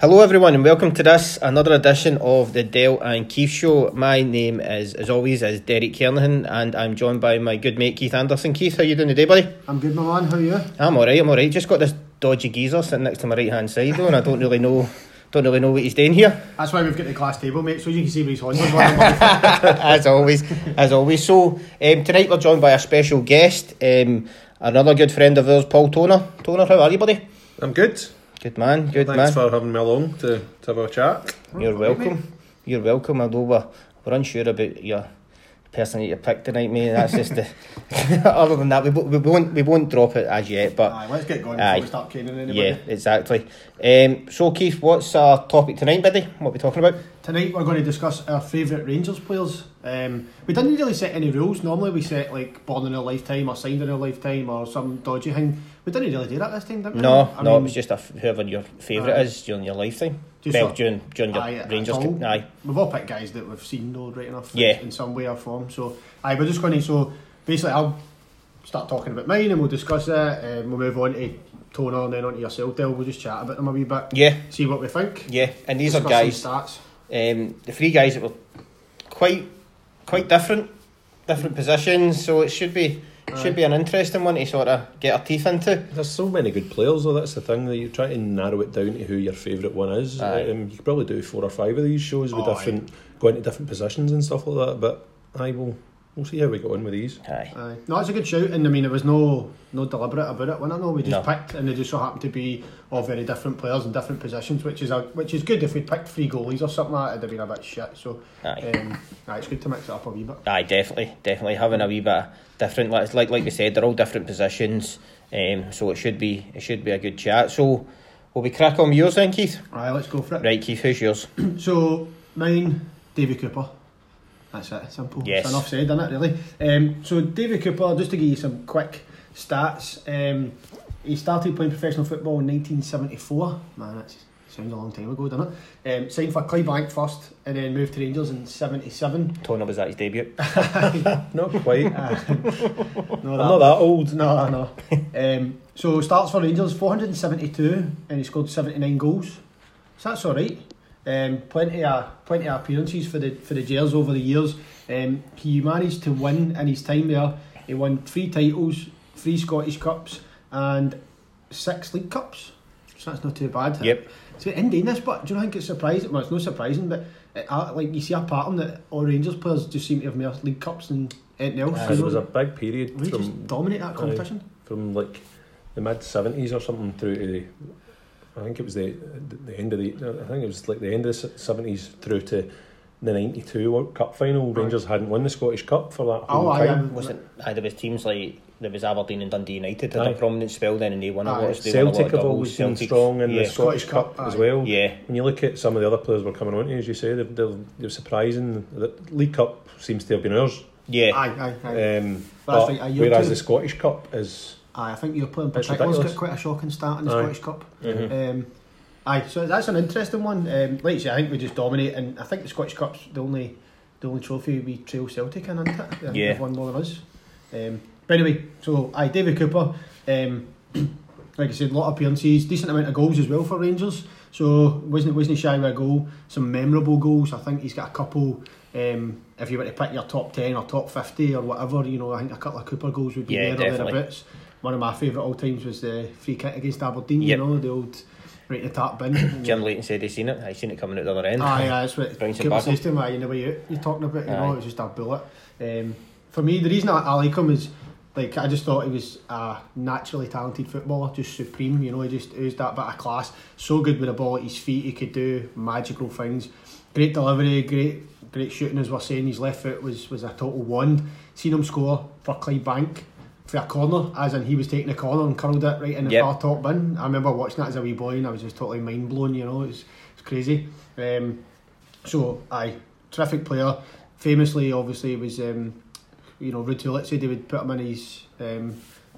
Hello, everyone, and welcome to this another edition of the Dale and Keith Show. My name is, as always, is Derek Kernahan, and I'm joined by my good mate Keith Anderson. Keith, how you doing today, buddy? I'm good, my man. How are you? I'm all right. I'm all right. Just got this dodgy geezer sitting next to my right hand side, though, and I don't really know. Don't really know what he's doing here. That's why we've got the glass table, mate, so you can see where he's on. as always, as always. So um, tonight we're joined by a special guest, um, another good friend of ours, Paul Toner. Toner, how are you, buddy? I'm good. Good man, good Thanks man. for having me along to, to have a chat. You're welcome. You're welcome. Although we're, we're unsure about your person that you picked tonight, mate. That's just the. other than that, we, we won't we won't drop it as yet. But Aye, let's get going Aye. before we start caning anybody. yeah, exactly. Um, so Keith, what's our topic tonight, buddy? What are we talking about? Tonight we're going to discuss our favourite Rangers players. Um, we didn't really set any rules. Normally we set like born in a lifetime or signed in a lifetime or some dodgy thing. We didn't really do that this time, did we? No, I no, it was just a, f- whoever your favourite Aye. is during your lifetime. Just well, during during your aye, Rangers. all. Aye, We've all picked guys that we've seen though, right enough. Yeah. In some way or form. So, aye, we're just going to. So basically, I'll start talking about mine and we'll discuss that. Um, we'll move on to Toner and then on to yourself, Del. We'll just chat about them a wee bit. yeah, See what we think. yeah. And these are guys. stats. Um, the three guys that were quite quite different, different positions. So it should be should be an interesting one to sort of get our teeth into. There's so many good players, though. That's the thing that you try to narrow it down to who your favourite one is. Aye. Um, you could probably do four or five of these shows with Oh, different going to different positions and stuff like that. But I will. We'll see how we get on with these. Aye. Aye. No, it's a good shout, and I mean, there was no no deliberate about it. When I know we just No. picked, and they just so happened to be all very different players in different positions, which is a, which is good. If we picked three goalies or something like that, it'd have been a bit shit. So, Aye. um, aye, it's good to mix it up a wee bit. Aye, definitely, definitely having a wee bit different. Like like like we said, they're all different positions. Um, so it should be it should be a good chat. So will we crack on yours then, Keith? Aye, let's go for it. Right, Keith, who's yours? So mine, Davy Cooper. That's it. Simple. Yes. It's enough said, isn't it? Really. Um, so David Cooper, just to give you some quick stats. Um, he started playing professional football in 1974. Man, that sounds a long time ago, doesn't it? Um, signed for Clydebank first, and then moved to Rangers in '77. Toner was that his debut. Not quite. No, I'm not that old. No, no. um, so starts for Rangers, 472, and he scored 79 goals. So that's all right. Um, plenty of plenty of appearances for the for the Gers over the years. Um, he managed to win in his time there. He won three titles, three Scottish Cups, and six League Cups. So that's not too bad. Yep. So in doing this, but do you not think it's surprising? Well, it's not surprising, but it, uh, like you see a pattern that all Rangers players just seem to have more League Cups than anything else. There was a big period we from just dominate that competition. from like the mid seventies or something through to the, I think it was the the end of the I think it was like the end of the seventies through to the ninety two World Cup final. Right. Rangers hadn't won the Scottish Cup for that whole Oh, aye, time. aye. Wasn't aye, there was teams like there was Aberdeen and Dundee United had Aye. a prominent spell then and they won a Aye. lot. They won a lot Celtic have always been strong in yeah. the Scottish Scottish Cup Cup, as well. Yeah, When you look at some of the other players we're coming on to, as you say, they're, they're, they're surprising. The League Cup seems to have been ours. yeah. Aye, aye, aye. Um, That's but right, whereas too- the Scottish Cup is aye, I think you're playing It's particular's got quite a shocking start in the Aye. Scottish Cup. Mhm. Um, aye, so that's an interesting one. Um, like you say, I think we just dominate, and I think the Scottish Cup's the only the only trophy we trail Celtic in, isn't it? Yeah. they've won more than us. Um, but anyway, so aye, David Cooper. Um, like I said, a lot of appearances, decent amount of goals as well for Rangers. So wasn't wasn't shy with a goal. Some memorable goals. I think he's got a couple. Um, if you were to pick your top ten or top fifty or whatever, you know, I think a couple of Cooper goals would be Yeah, there or definitely. thereabouts. One of my favourite all times was the free kick against Aberdeen. Yep. You know, the old right to tap bin. Jim Leighton said he seen it. I seen it coming out the other end. Aye, aye, that's what it back says to him. You know what you, you're talking about. You Aye. know, it's just a bullet. Um, for me, the reason I, I like him is like I just thought he was a naturally talented footballer, just supreme. You know, he just oozed that bit of class. So good with the ball at his feet, he could do magical things. Great delivery, great great shooting. As we're saying, his left foot was was a total wand. Seen him score for Clydebank for a corner, as in he was taking a corner and curled it right in the Yep. far top bin. I remember watching that as a wee boy, and I was just totally mind blown. You know, it's it's crazy. Um, so, aye, terrific player. Famously, obviously, was um, you know Ruud Gullit said he would put him in his um,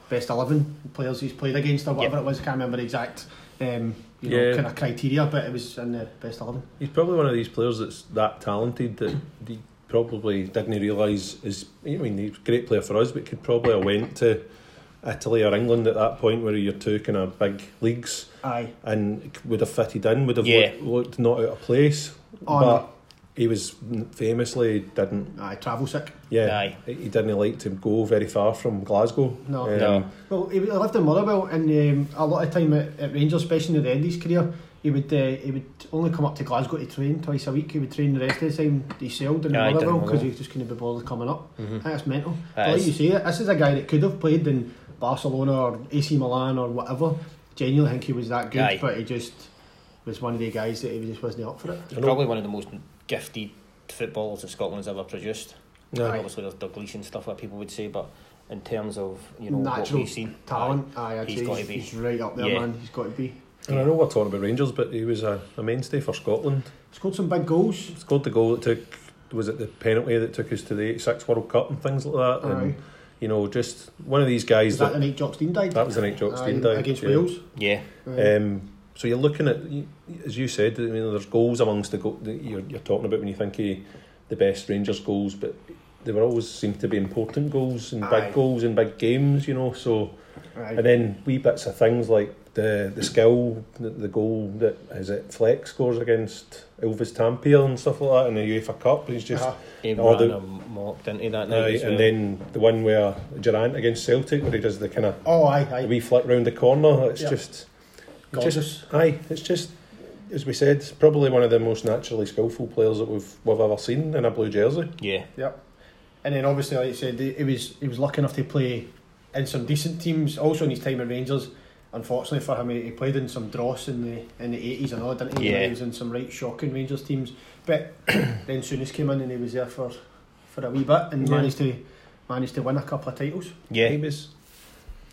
best eleven players he's played against or whatever it was. I can't remember the exact um, you know Yeah. kind of criteria, but it was in the best eleven. He's probably one of these players that's that talented that he probably didn't realise is. I mean, he's a great player for us, but could probably have went to Italy or England at that point, where you're two kind of big leagues, Aye. and would have fitted in, would have Yeah. looked, looked not out of place. Oh, but no. he was famously didn't. Aye, travel sick. Yeah, Aye. he didn't like to go very far from Glasgow. No. Um, No. Well, he he lived in Motherwell, and um, a lot of time at, at Rangers, especially near the end of his career, he would uh, he would only come up to Glasgow to train twice a week. He would train the rest of the time. He sailed in Aye, he did Motherwell because Motherwell. he just couldn't be bothered coming up. Mhm. That's mental. That But like you say, this is a guy that could have played in Barcelona or AC Milan or whatever. Genuinely think he was that good, Aye. but he just was one of the guys that he just wasn't up for it. I know- Probably one of the most gifted footballers that Scotland's ever produced. Yeah. Obviously, there's Douglas and stuff like people would say, but in terms of you know Natural what we've seen, Talent, aye, I'd He's gotta be. he's right up there, Yeah. man. He's got to be. And I know we're talking about Rangers, but he was a, a mainstay for Scotland. Scored some big goals. Scored the goal that took was it the penalty that took us to the '86 World Cup and things like that. Aye. And you know, just one of these guys Is that that, the night Jock Stein died? that was the night Jock Stein Aye, died against yeah. Wales. yeah, Um, so you're looking at, as you said, I mean, there's goals amongst the go- that you're, you're talking about when you think of the best Rangers goals, but they were always seem to be important goals and Aye. big goals in big games, you know. So Aye. and then wee bits of things like the the skill, the, the goal that is it Flex scores against Ilves Tampere and stuff like that in the UEFA Cup. He's just. Uh-huh. he ran the- him mocked into that night. Aye, as well. and then the one where Durrant against Celtic, where he does the kind of Oh, aye, aye. wee flick round the corner. It's Yeah. just Gorgeous. just aye, it's just as we said, probably one of the most naturally skillful players that we've we've ever seen in a blue jersey. yeah, Yep. And then obviously, like you said, he he was he was lucky enough to play in some decent teams. Also in his time at Rangers, unfortunately for him, he he played in some dross in the in the eighties and all, didn't he? Yeah. He was in some right shocking Rangers teams. But then Souness came in and he was there for for a wee bit and Yeah. managed to managed to win a couple of titles. Yeah, he yeah, was.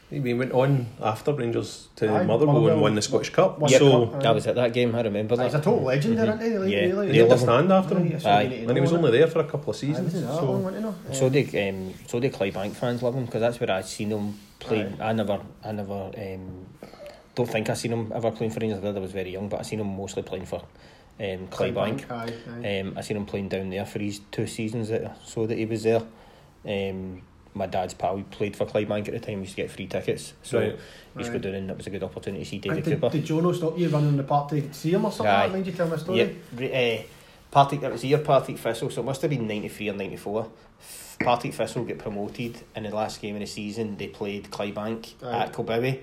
He went on after Rangers to Aye, Motherwell and won the Scottish Cup. Won so cup, that was at That game, I remember He's that. a total legend, Mhm. isn't he? Like, Yeah. really, they understand after Aye, him, that's all Aye. and he was only there for a couple of seasons. wasn't it that so long, wasn't? So did um, so did Clydebank fans love him because that's where I seen him play. Aye. I never, I never, um, don't think I seen him ever playing for Rangers. I did, I was very young, but I seen him mostly playing for um, Clydebank. Aye, aye. Um, I seen him playing down there for his two seasons that so that he was there. Um, my dad's pal We played for Clydebank at the time. We used to get free tickets, so Right. we used to Right. go down, and it was a good opportunity to see David did, Cooper. did Jono stop you running the park to see him or something? Aye. Mind you tell my story? Yeah, uh, Partick, it was the year Partick Thistle, so it must have been 93 or 94. F- Partick Thistle get promoted, and in the last game of the season, they played Clydebank Aye. at Kilbowie,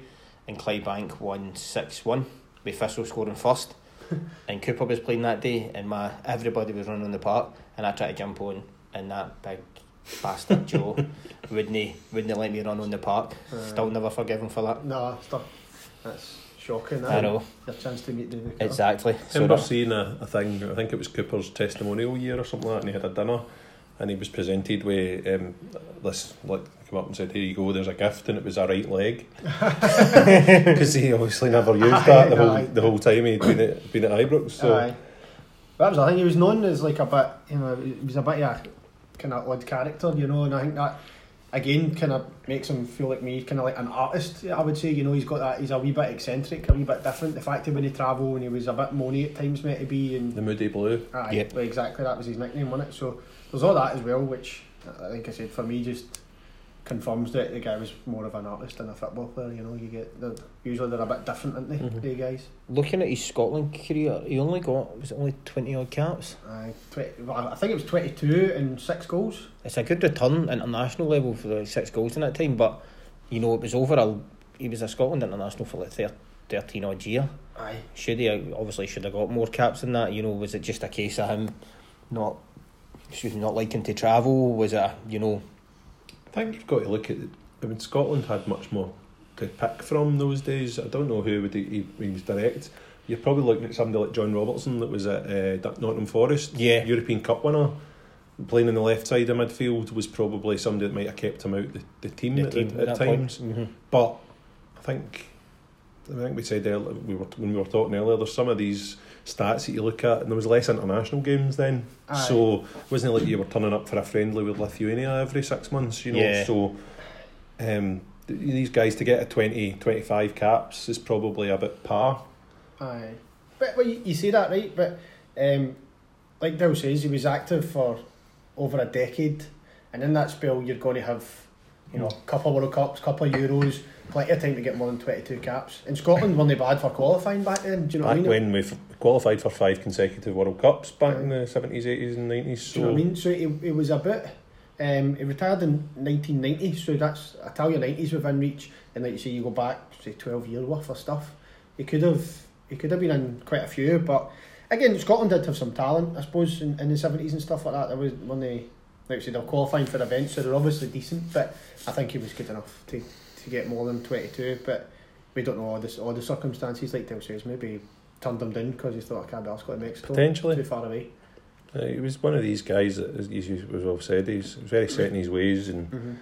and Clydebank won 6 1, with Thistle scoring first. and Cooper was playing that day, and my everybody was running in the park, and I tried to jump on, and that big bastard Joe wouldn't, wouldn't let me run on the park. Aye. Still never forgive him for that. No, stuff. That's shocking. I know, Your chance to meet David Cooper. exactly. I So remember that- seeing a, a thing, I think it was Cooper's testimonial year or something like that, and he had a dinner and he was presented with um, this, like, come up and said, Here you go, there's a gift, and it was a right leg. Because he obviously never used that the whole, Aye. the whole time he'd been at, been at Ibrox. So, Aye. That was the thing. He was known as like a bit, you know, he was a bit of a kind of odd character, you know, and I think that again kind of makes him feel like me, kind of like an artist. I would say, you know, he's got that. He's a wee bit eccentric, a wee bit different. The fact that when he travel and he was a bit moany at times, meant to be, and the Moody Blue. aye, Yep. well, exactly that was his nickname, wasn't it? So there's all that as well, which I think I said for me just confirms that the guy was more of an artist than a football player. You know, you get the usually they're a bit different, aren't they? Mhm. The guys. looking at his Scotland career, he only got was it only twenty odd caps. Aye, 20, well, I think it was 22 and six goals. It's a good return international level for the six goals in that time, but you know it was over. A, he was a Scotland international for like thir- thirteen odd year. Aye. Should he obviously should have got more caps than that? You know, was it just a case of him not excuse me, not liking to travel? Was it a, you know think you've got to look at. I mean, Scotland had much more to pick from those days. I don't know who would he, he was direct. You're probably looking at somebody like John Robertson that was at uh, Nottingham Forest, Yeah. European Cup winner, playing in the left side of midfield was probably somebody that might have kept him out the, the team, the at, team at, at times. Mhm. But I think I think we said earlier, we were when we were talking earlier. There's some of these stats that you look at, and there was less international games then, Aye. so it wasn't it like you were turning up for a friendly with Lithuania every six months. You know, Yeah. so um, these guys to get a 20, 25 caps is probably a bit par. Aye. But well, you, you say that right, but um, like Dale says, he was active for over a decade, and in that spell, you're going to have You know, couple of World Cups, couple of Euros, plenty of time to get more than 22 caps. In Scotland, weren't they bad for qualifying back then? Do you know Back what I mean? when we qualified for five consecutive World Cups back in the seventies, eighties, and nineties. Do you know what I mean? So it, it was a bit. Um, he retired in 1990, so that's I tell you, 90s within reach, and like you say, you go back say 12 years worth of stuff. He could have he could have been in quite a few, but again, Scotland did have some talent, I suppose, in, in the 70s and stuff like that. There was when they like I said, they're qualifying for events, so they're obviously decent. But I think he was good enough to, to get more than 22. But we don't know all this all the circumstances. Like Dale says, maybe turned them down because he thought I can't be asked to Mexico Potentially. too far away. uh, he was one of these guys that, as you was well said, he's very set in his ways, and Mm-hmm.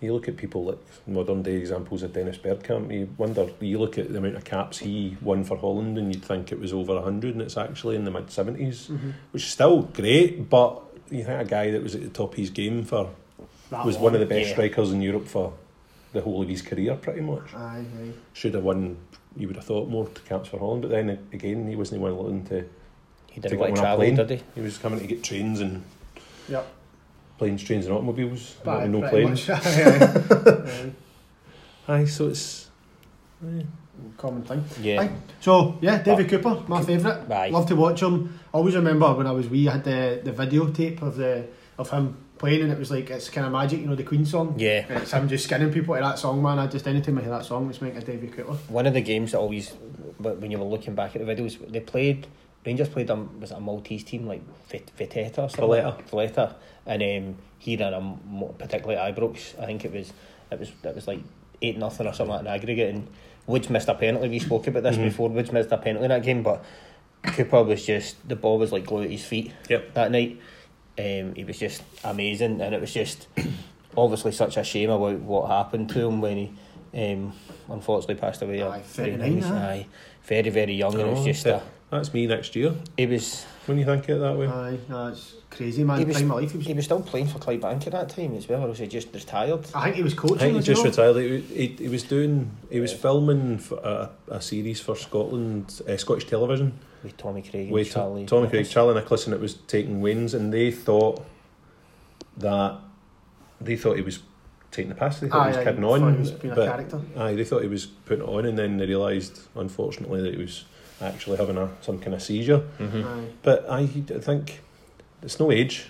you look at people like modern day examples of Dennis Bergkamp. You wonder, you look at the amount of caps he won for Holland, and you'd think it was over hundred, and it's actually in the mid 70s Mm-hmm. which is still great, but you think a guy that was at the top of his game for That was one of the best yeah. strikers in Europe for the whole of his career, pretty much. Aye, aye. Should have won. You would have thought more to caps for Holland, but then again, he wasn't willing to. He didn't get want to on a travel, plane. did he? He was coming to get trains and Yep. planes, trains, and automobiles, Aye, and no planes. much. Aye, aye. Aye. Aye, so it's. aye. Common thing. Yeah. Aye. So yeah, David Cooper, my favourite. Aye. Love to watch him. I always remember when I was wee, I had the the videotape of the of him playing, and it was like it's kind of magic, you know, the Queen song. Yeah. And it's him just skinning people to that song, man. I just anytime I hear that song, it's making a David Cooper. One of the games that always, but when you were looking back at the videos, they played Rangers played um was it a Maltese team like Vit- Vitetta or something. Valletta. Valletta, and um, he ran a mo- particularly Ibrox. I think it was it was it was like eight nothing or something like an aggregate. And Woods missed a penalty. We spoke about this Mhm. before. Woods missed a penalty in that game, but Cooper was just the ball was like glued at his feet Yep. that night. Um, he was just amazing, and it was just obviously such a shame about what happened to him when he um, unfortunately passed away. Aye, at 39, young- huh? aye, very very young, and it was Oh, just yeah. a, That's me next year. he was When you think it that way. Aye, no, it's crazy, man. He was- Prime of life. He was, he was still playing for Clydebank at that time as well, or was he just retired? I think he was coaching. I think he as you just know. retired. He, he, he was doing. He was filming for a, a series for Scotland, uh, Scottish television. With Tommy Craig and with Charlie. Tommy Craig, Nicholas. Charlie Nicholas, and it was taking wins, and they thought that they thought he was taking the pass. They thought Aye, he was aye, kidding thought on, he was being a but character. aye, they thought he was putting it on, and then they realised, unfortunately, that he was actually having a some kind of seizure. Mhm. Aye. But I, I think it's no age,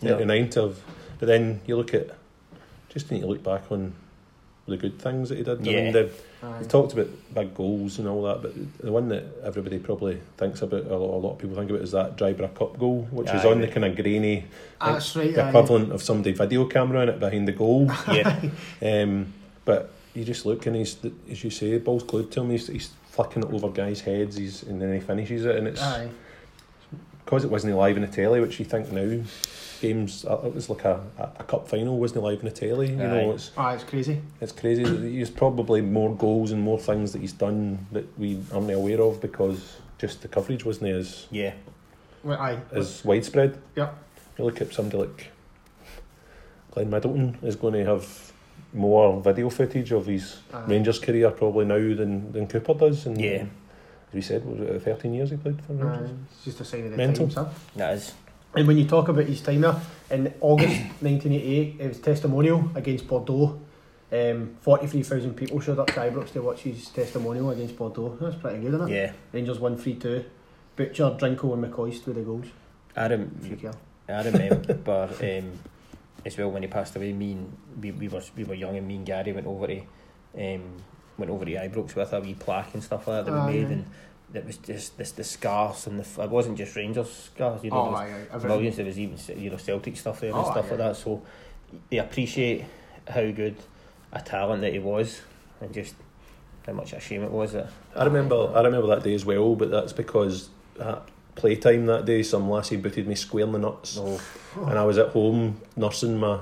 No. thirty nine to have. But then you look at, just need to look back on the good things that he did. I Yeah. mean, the, Aye. we talked about big goals and all that, but the one that everybody probably thinks about, a lot, a lot of people think about, is that Drybrough Cup goal, which is Aye. on the kind of grainy, That's right. the aye. equivalent of somebody video camera in it behind the goal. Yeah, um, but you just look and he's, as you say, ball's glued to him. He's, he's flicking it over guys' heads, he's, and then he finishes it, and it's Aye. because it wasn't live in the telly, which you think now games uh, it was like a, a, a cup final wasn't live in the telly. You Aye. know, it's Aye, it's crazy. it's crazy. There's probably more goals and more things that he's done that we aren't aware of because just the coverage wasn't as yeah. Well, aye. as widespread. Yeah, You look at somebody like Glenn Middleton is going to have more video footage of his Aye. Rangers career probably now than, than Cooper does. And Yeah. as we said, was it 13 years he played for Aye. Rangers? It's just a sign of the Mental. times, huh? That is. And when you talk about his time there, in August 1988, it was testimonial against Bordeaux. Um, 43,000 people showed up to Ibrox to watch his testimonial against Bordeaux. That's pretty good, isn't it? Yeah. Rangers won 3 2. Butcher, Drinkell, and McCoist with the goals. I, rem- If you care. I remember um, as well when he passed away. Me and we, we were we were young, and me and Gary went over to um, went over to Ibrox with a wee plaque and stuff like that that Aye, we made, aye. and it was just this the scars and the f- it wasn't just Rangers scars. You know, Oh, there was aye, aye. millions. There was even you know Celtic stuff there and Oh, stuff aye, like that. So they appreciate how good a talent that he was, and just how much a shame it was that I remember I remember that day as well, but that's because at playtime that day some lassie booted me square in the nuts no and I was at home nursing my, my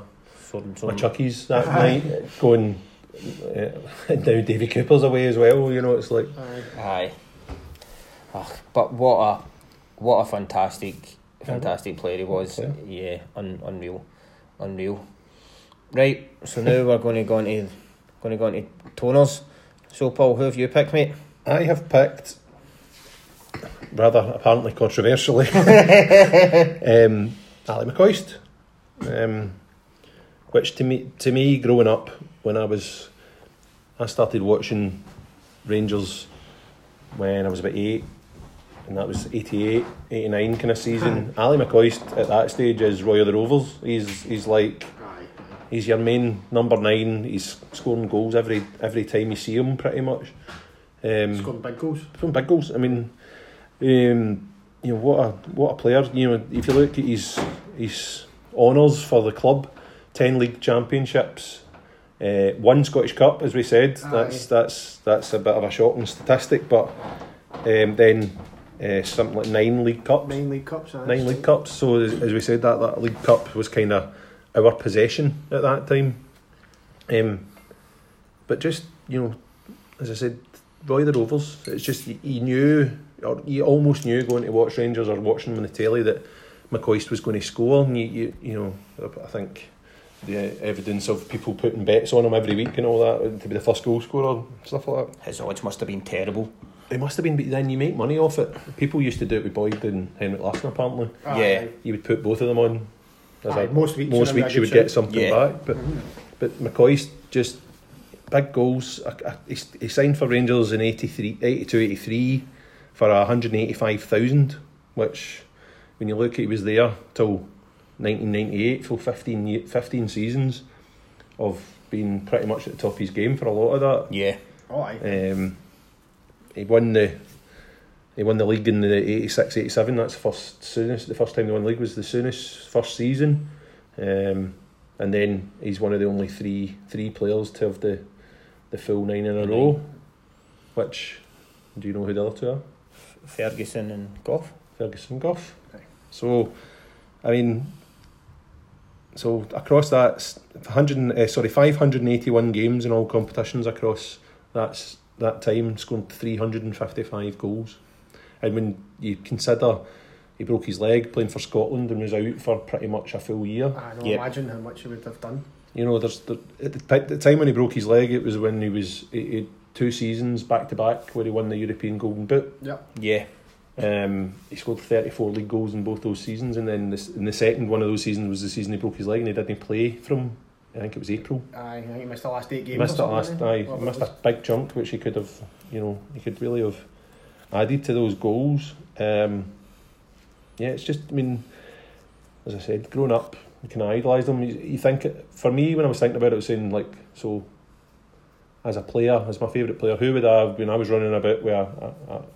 some chuckies that night going uh, now Davy Cooper's away as well, you know, it's like Aye. Aye. Ugh, but what a what a fantastic fantastic player he was. Player. Yeah, un, unreal. Unreal. Right, so now we're going to go into going to go into toners. So Paul, who have you picked, mate? I have picked rather apparently controversially um, Ali McCoist. Um, which to me, to me, growing up, when I was, I started watching Rangers when I was about eight, and that was 88, 89 kind of season. Ali McCoist at that stage is Roy of the Rovers. He's he's like he's your main number nine. He's scoring goals every every time you see him, pretty much. Um, Scoring big goals. from big goals. I mean, um, you know what a what a player. You know, if you look at his his honours for the club, ten league championships, uh, one Scottish Cup, as we said. Aye. That's that's that's a bit of a shocking statistic, but um, then uh, something like nine league cups, Nine League Cups. aye. nine league cups. So as, as we said, that that league cup was kind of our possession at that time. Um, but just you know, as I said, Roy the Rovers. It's just he knew, or you almost knew going to watch Rangers or watching them on the telly that McCoist was going to score, and you you, you know, I think the evidence of people putting bets on him every week and all that to be the first goal scorer, stuff like that. His odds must have been terrible. It must have been, but then you make money off it. People used to do it with Boyd and Henrik Larsson apparently. Aye. Yeah. You would put both of them on. As Aye, a- most weeks most you'd weeks you good would get something Yeah. back, but mm-hmm. but McCoist just big goals. I- I- He, he signed for Rangers in 83, 82, 83 for hundred and eighty five thousand, which when you look, he was there till nineteen ninety eight, full 15, 15 seasons of being pretty much at the top of his game for a lot of that. Yeah. Oh, aye. Um, he won the he won the league in the 86-87. That's the first Souness. The first time they won the league was the Souness first season, um, and then he's one of the only three three players to have the the full nine in a row. Which do you know who the other two are? Ferguson and Gough. Ferguson, Gough. Aye. So, I mean, so across that, 100, uh, sorry, 581 games in all competitions across that's that time, scoring 355 goals. And when you consider he broke his leg playing for Scotland and was out for pretty much a full year, I know. Yep. Imagine how much he would have done. you know, there's the, at the, ti- the time when he broke his leg, it was when he was he, he had two seasons back to back where he won the European Golden Boot. Yep. Yeah. Um, he scored 34 league goals in both those seasons, and then this, in the second one of those seasons was the season he broke his leg and he didn't play from, I think it was April. Aye, I think he missed the last eight games. missed or that last, something, aye, he What missed was a big chunk which he could have, you know, he could really have added to those goals. Um, yeah, it's just, I mean, as I said, growing up, you can idolise them. You, you think, for me, when I was thinking about it, I was saying, like, so as a player, as my favourite player, who would I have when I was running about with a,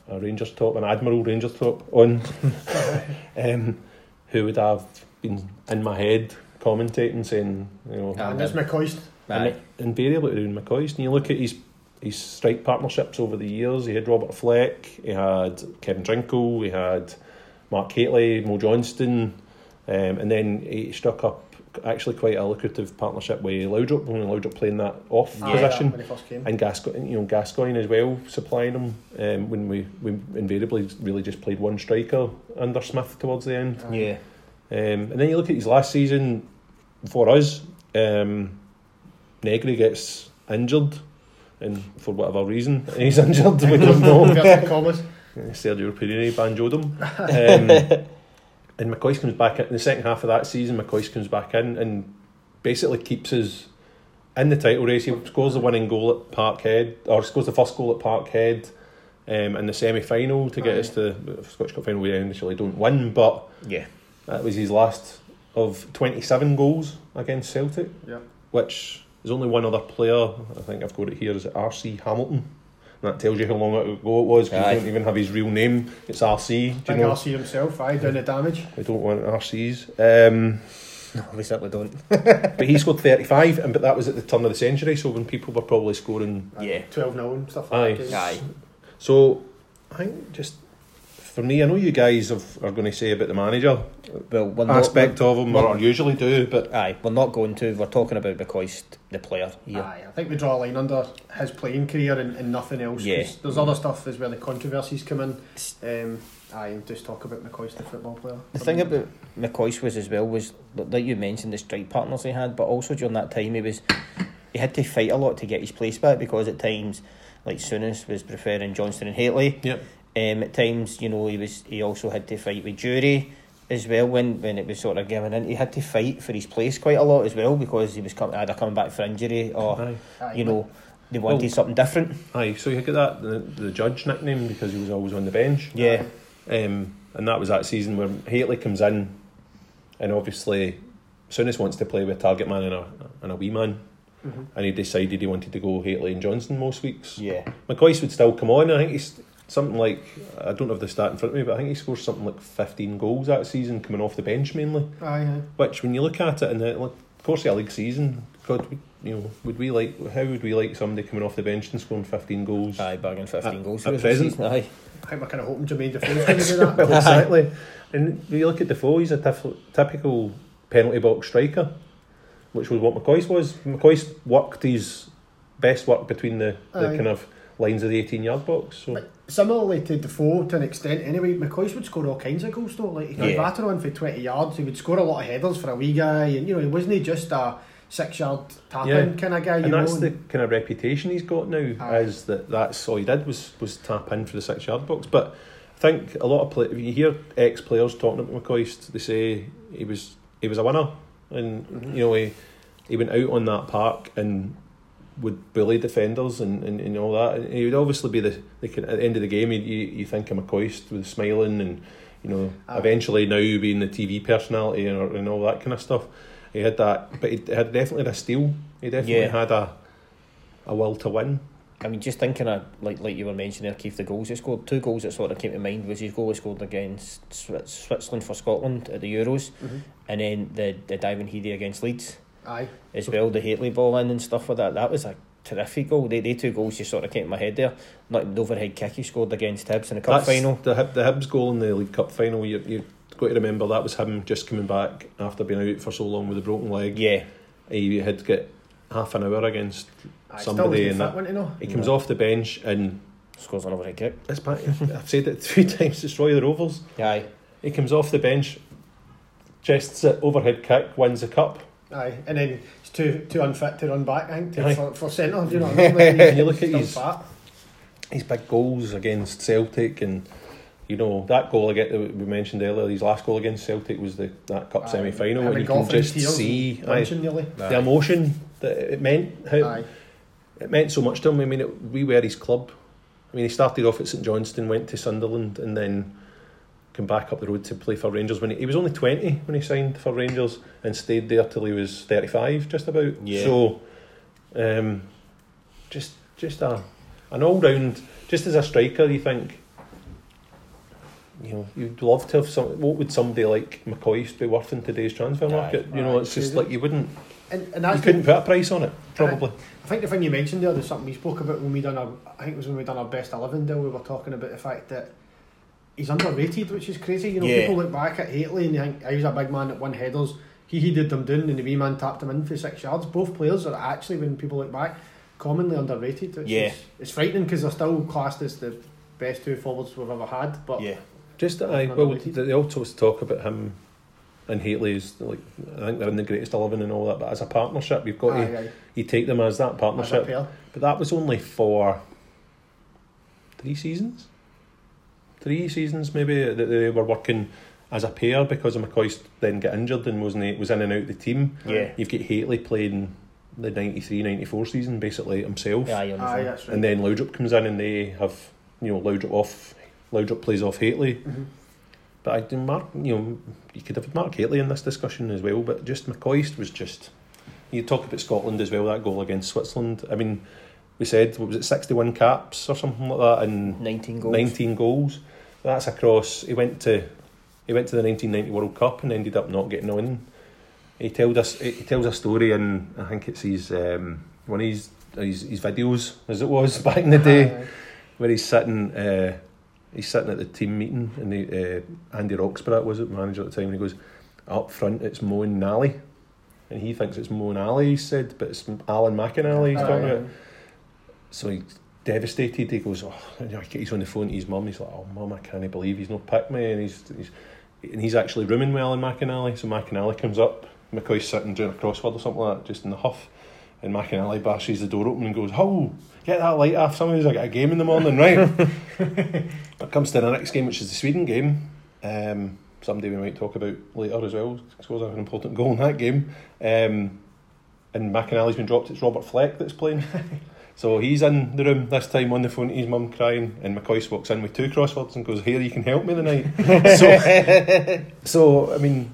a, a Rangers top, an Admiral Rangers top on? um, who would I have been in my head commentating, saying, you know, Ah, And there's McCoist. Aye. and invariably around McCoist. And you look at his his strike partnerships over the years. He had Robert Fleck, he had Kevin Drinkell, he had Mark Hateley, Mo Johnston, um, and then he struck up actually quite a lucrative partnership with Laudrup when Laudrup playing that off Yeah. Position. When he first came. And Gascoigne, you know, Gascoigne as well, supplying him um, when we, we invariably really just played one striker under Smith towards the end. Aye. Yeah. Um, and then you look at his last season for us. Um, Negri gets injured, and for whatever reason he's injured, we don't know. Inverted commas. Sergio Porrini banjoed him. Um, and McCoy comes back in the second half of that season. McCoy comes back in and basically keeps us in the title race. He scores the winning goal at Parkhead, or scores the first goal at Parkhead. Um, in the semi final to get us to the Scottish Cup final, we initially don't win, but Yeah. that was his last of 27 goals against Celtic, Yeah. which is only one other player. I think I've got it here. Is it RC Hamilton? And that tells you how long ago it was. 'cause Aye. We don't even have his real name. It's RC. Do Big you know? RC himself, aye, down the damage. We don't want RCs. Um, No, we certainly don't. but he scored 35, and but that was at the turn of the century. So when people were probably scoring, Yeah. 12 0 and stuff Aye. like that. Aye. so I think just. For me, I know you guys have, are going to say about the manager Well, we're not, aspect of him, we're- or usually do, but Aye, we're not going to. We're talking about McCoist, the player here. Aye, I think we draw a line under his playing career and, and nothing else. Yeah. There's other stuff as where the controversies come in. Um, aye, and just talk about McCoist, the football player. The thing about McCoist was as well was like you mentioned the strike partners he had, but also during that time he was he had to fight a lot to get his place back because at times like Souness was preferring Johnston and Hateley. Yep. Um, at times, you know, he was he also had to fight with Jury. as well when, when it was sort of given in. He had to fight for his place quite a lot as well because he was coming either coming back for injury or Aye. Aye, you know they wanted Well- something different. Aye, so you get that the, the judge nickname because he was always on the bench. Yeah, Um, and that was that season where Hateley comes in, and obviously, Souness wants to play with a target man and a, and a wee man, Mhm. and he decided he wanted to go Hateley and Johnston most weeks. yeah, McCoist would still come on. I think he's something like I don't have the stat in front of me, but I think he scores something like fifteen goals that season, coming off the bench mainly. Aye, aye. Which, when you look at it in the like, course of a league season, God, you know, would we like how would we like somebody coming off the bench and scoring fifteen goals? aye, bagging fifteen At- goals at present? season, Aye, I think we're kind of hoping Jermaine Defoe's going to do that. well, exactly. And when you look at Defoe, he's a tif- typical penalty box striker, which was what McCoist was. McCoist worked his best work between the, the kind of lines of the 18 yard box. So But similarly to Defoe to an extent anyway, McCoist would score all kinds of goals though. Like he could Yeah. batter on for 20 yards, he would score a lot of headers for a wee guy and you know, he wasn't just a six yard tap in Yeah. kind of guy, you and know. that's the kind of reputation he's got now, Aye. is that that's all he did was was tap in for the six yard box. But I think a lot of play, if you hear ex players talking about McCoist, they say he was he was a winner, and Mhm. you know he he went out on that park and would bully defenders and, and, and all that. And he would obviously be the, the at the end of the game. You, you you think of McCoist with smiling and you know Aye. eventually now being the TV personality and, and all that kind of stuff. He had that, but he had definitely a steal. He definitely Yeah. had a a will to win. I mean, just thinking of like like you were mentioning there, Keith, the goals he scored. Two goals that sort of came to mind was his goal he scored against Switzerland for Scotland at the Euros, Mhm. and then the the diving heady against Leeds Aye. as well. The Hateley ball in and stuff like that. That was a terrific goal. They, they two goals just sort of came to my head there. Not the overhead kick he scored against Hibs in the cup That's final. The Hib- the Hibs goal in the League Cup final. You you got to remember that was him just coming back after being out for so long with a broken leg. Yeah, He had got half an hour against Aye, somebody still in fit, that. wasn't he, no? He comes off the bench and scores an overhead kick. it's back. I've said it three times. Destroy the Rovers. Aye, He comes off the bench, chests it, overhead kick, wins the cup. Aye, and then he's too too unfit to run back, I think, to, for, for centre. You know what I mean? Like, he's You look at his- fat. his big goals against Celtic and you know that goal again that we mentioned earlier. His last goal against Celtic was the that cup semi final, and and you can just see aye, the emotion that it meant. How Aye. it meant so much to him. I mean, it, we were his club. I mean, he started off at St Johnstone, went to Sunderland, and then came back up the road to play for Rangers. When he, he was only twenty when he signed for Rangers, and stayed there till he was thirty-five, just about. Yeah. So, um, just just a an all round. Just as a striker, you think. You know, you'd love to have some. What would somebody like McCoist be worth in today's transfer Aye. market? you know, Aye, it's just crazy. like you wouldn't, And, and you couldn't put a price on it. Probably. I think the thing you mentioned there, there's something we spoke about when we done our, I think it was when we done our best eleven deal. We were talking about the fact that he's underrated, which is crazy. You know, Yeah. people look back at Hateley and they think, "Ah, he's a big man that won headers. He headed them down, and the wee man tapped him in for six yards. Both players are actually, when people look back, commonly underrated. It's, Yeah. it's, it's frightening because they're still classed as the best two forwards we've ever had. But yeah, Just I well, weighted. they also talk about him and Hateley's like I think they're in the greatest eleven and all that, but as a partnership, you've got aye, to aye, you take them as that partnership. pair. But that was only for three seasons, three seasons maybe that they were working as a pair because of McCoist then got injured and wasn't was in and out the team. yeah. You've got Hateley playing the 93-94 season basically himself, Yeah, you Aye, that's right. and then Laudrup comes in and they have you know Laudrup off. Laudrup plays off Hateley. Mhm. But I do Mark, you know, you could have Mark Hateley in this discussion as well. But just McCoist was just. You talk about Scotland as well. That goal against Switzerland. I mean, we said what was it, sixty-one caps or something like that, and 19 goals. nineteen goals. That's across. He went to, he went to the nineteen ninety World Cup and ended up not getting on. He told us. He tells a story, and I think it's his um, one of his, his his videos as it was back in the day where he's sitting uh, he's sitting at the team meeting and the, uh, Andy Roxburgh was it manager at the time and he goes up front it's Mo and Nally and he thinks it's Mo and Ali he said but it's Alan McInally he's talking about so he's devastated he goes oh he's on the phone to his mum he's like oh mum I can't believe he's not picked me and he's, he's and he's actually rooming with Alan McInally so McInally comes up McCoy's sitting doing a crossword or something like that just in the huff and McInally bashes the door open and goes oh get that light off somebody's got a game in the morning right it comes to the next game, which is the Sweden game. Um, somebody we might talk about later as well. Scores an important goal in that game. Um, and McInally's been dropped. It's Robert Fleck that's playing. so he's in the room this time on the phone to his mum crying, and McCoist walks in with two crosswords and goes, "Here, you can help me tonight." so, so I mean,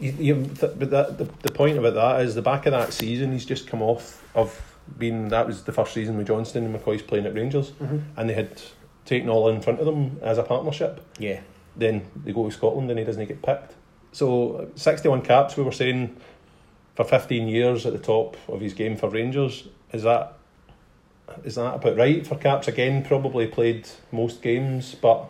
you, you, th- but that, the, the point about that is the back of that season, he's just come off of being that was the first season with Johnston and McCoist playing at Rangers, Mhm. and they had taken all in front of them as a partnership. Yeah. Then they go to Scotland and he doesn't get picked. So sixty one caps, we were saying for fifteen years at the top of his game for Rangers. Is that is that about right for caps? Again, probably played most games, but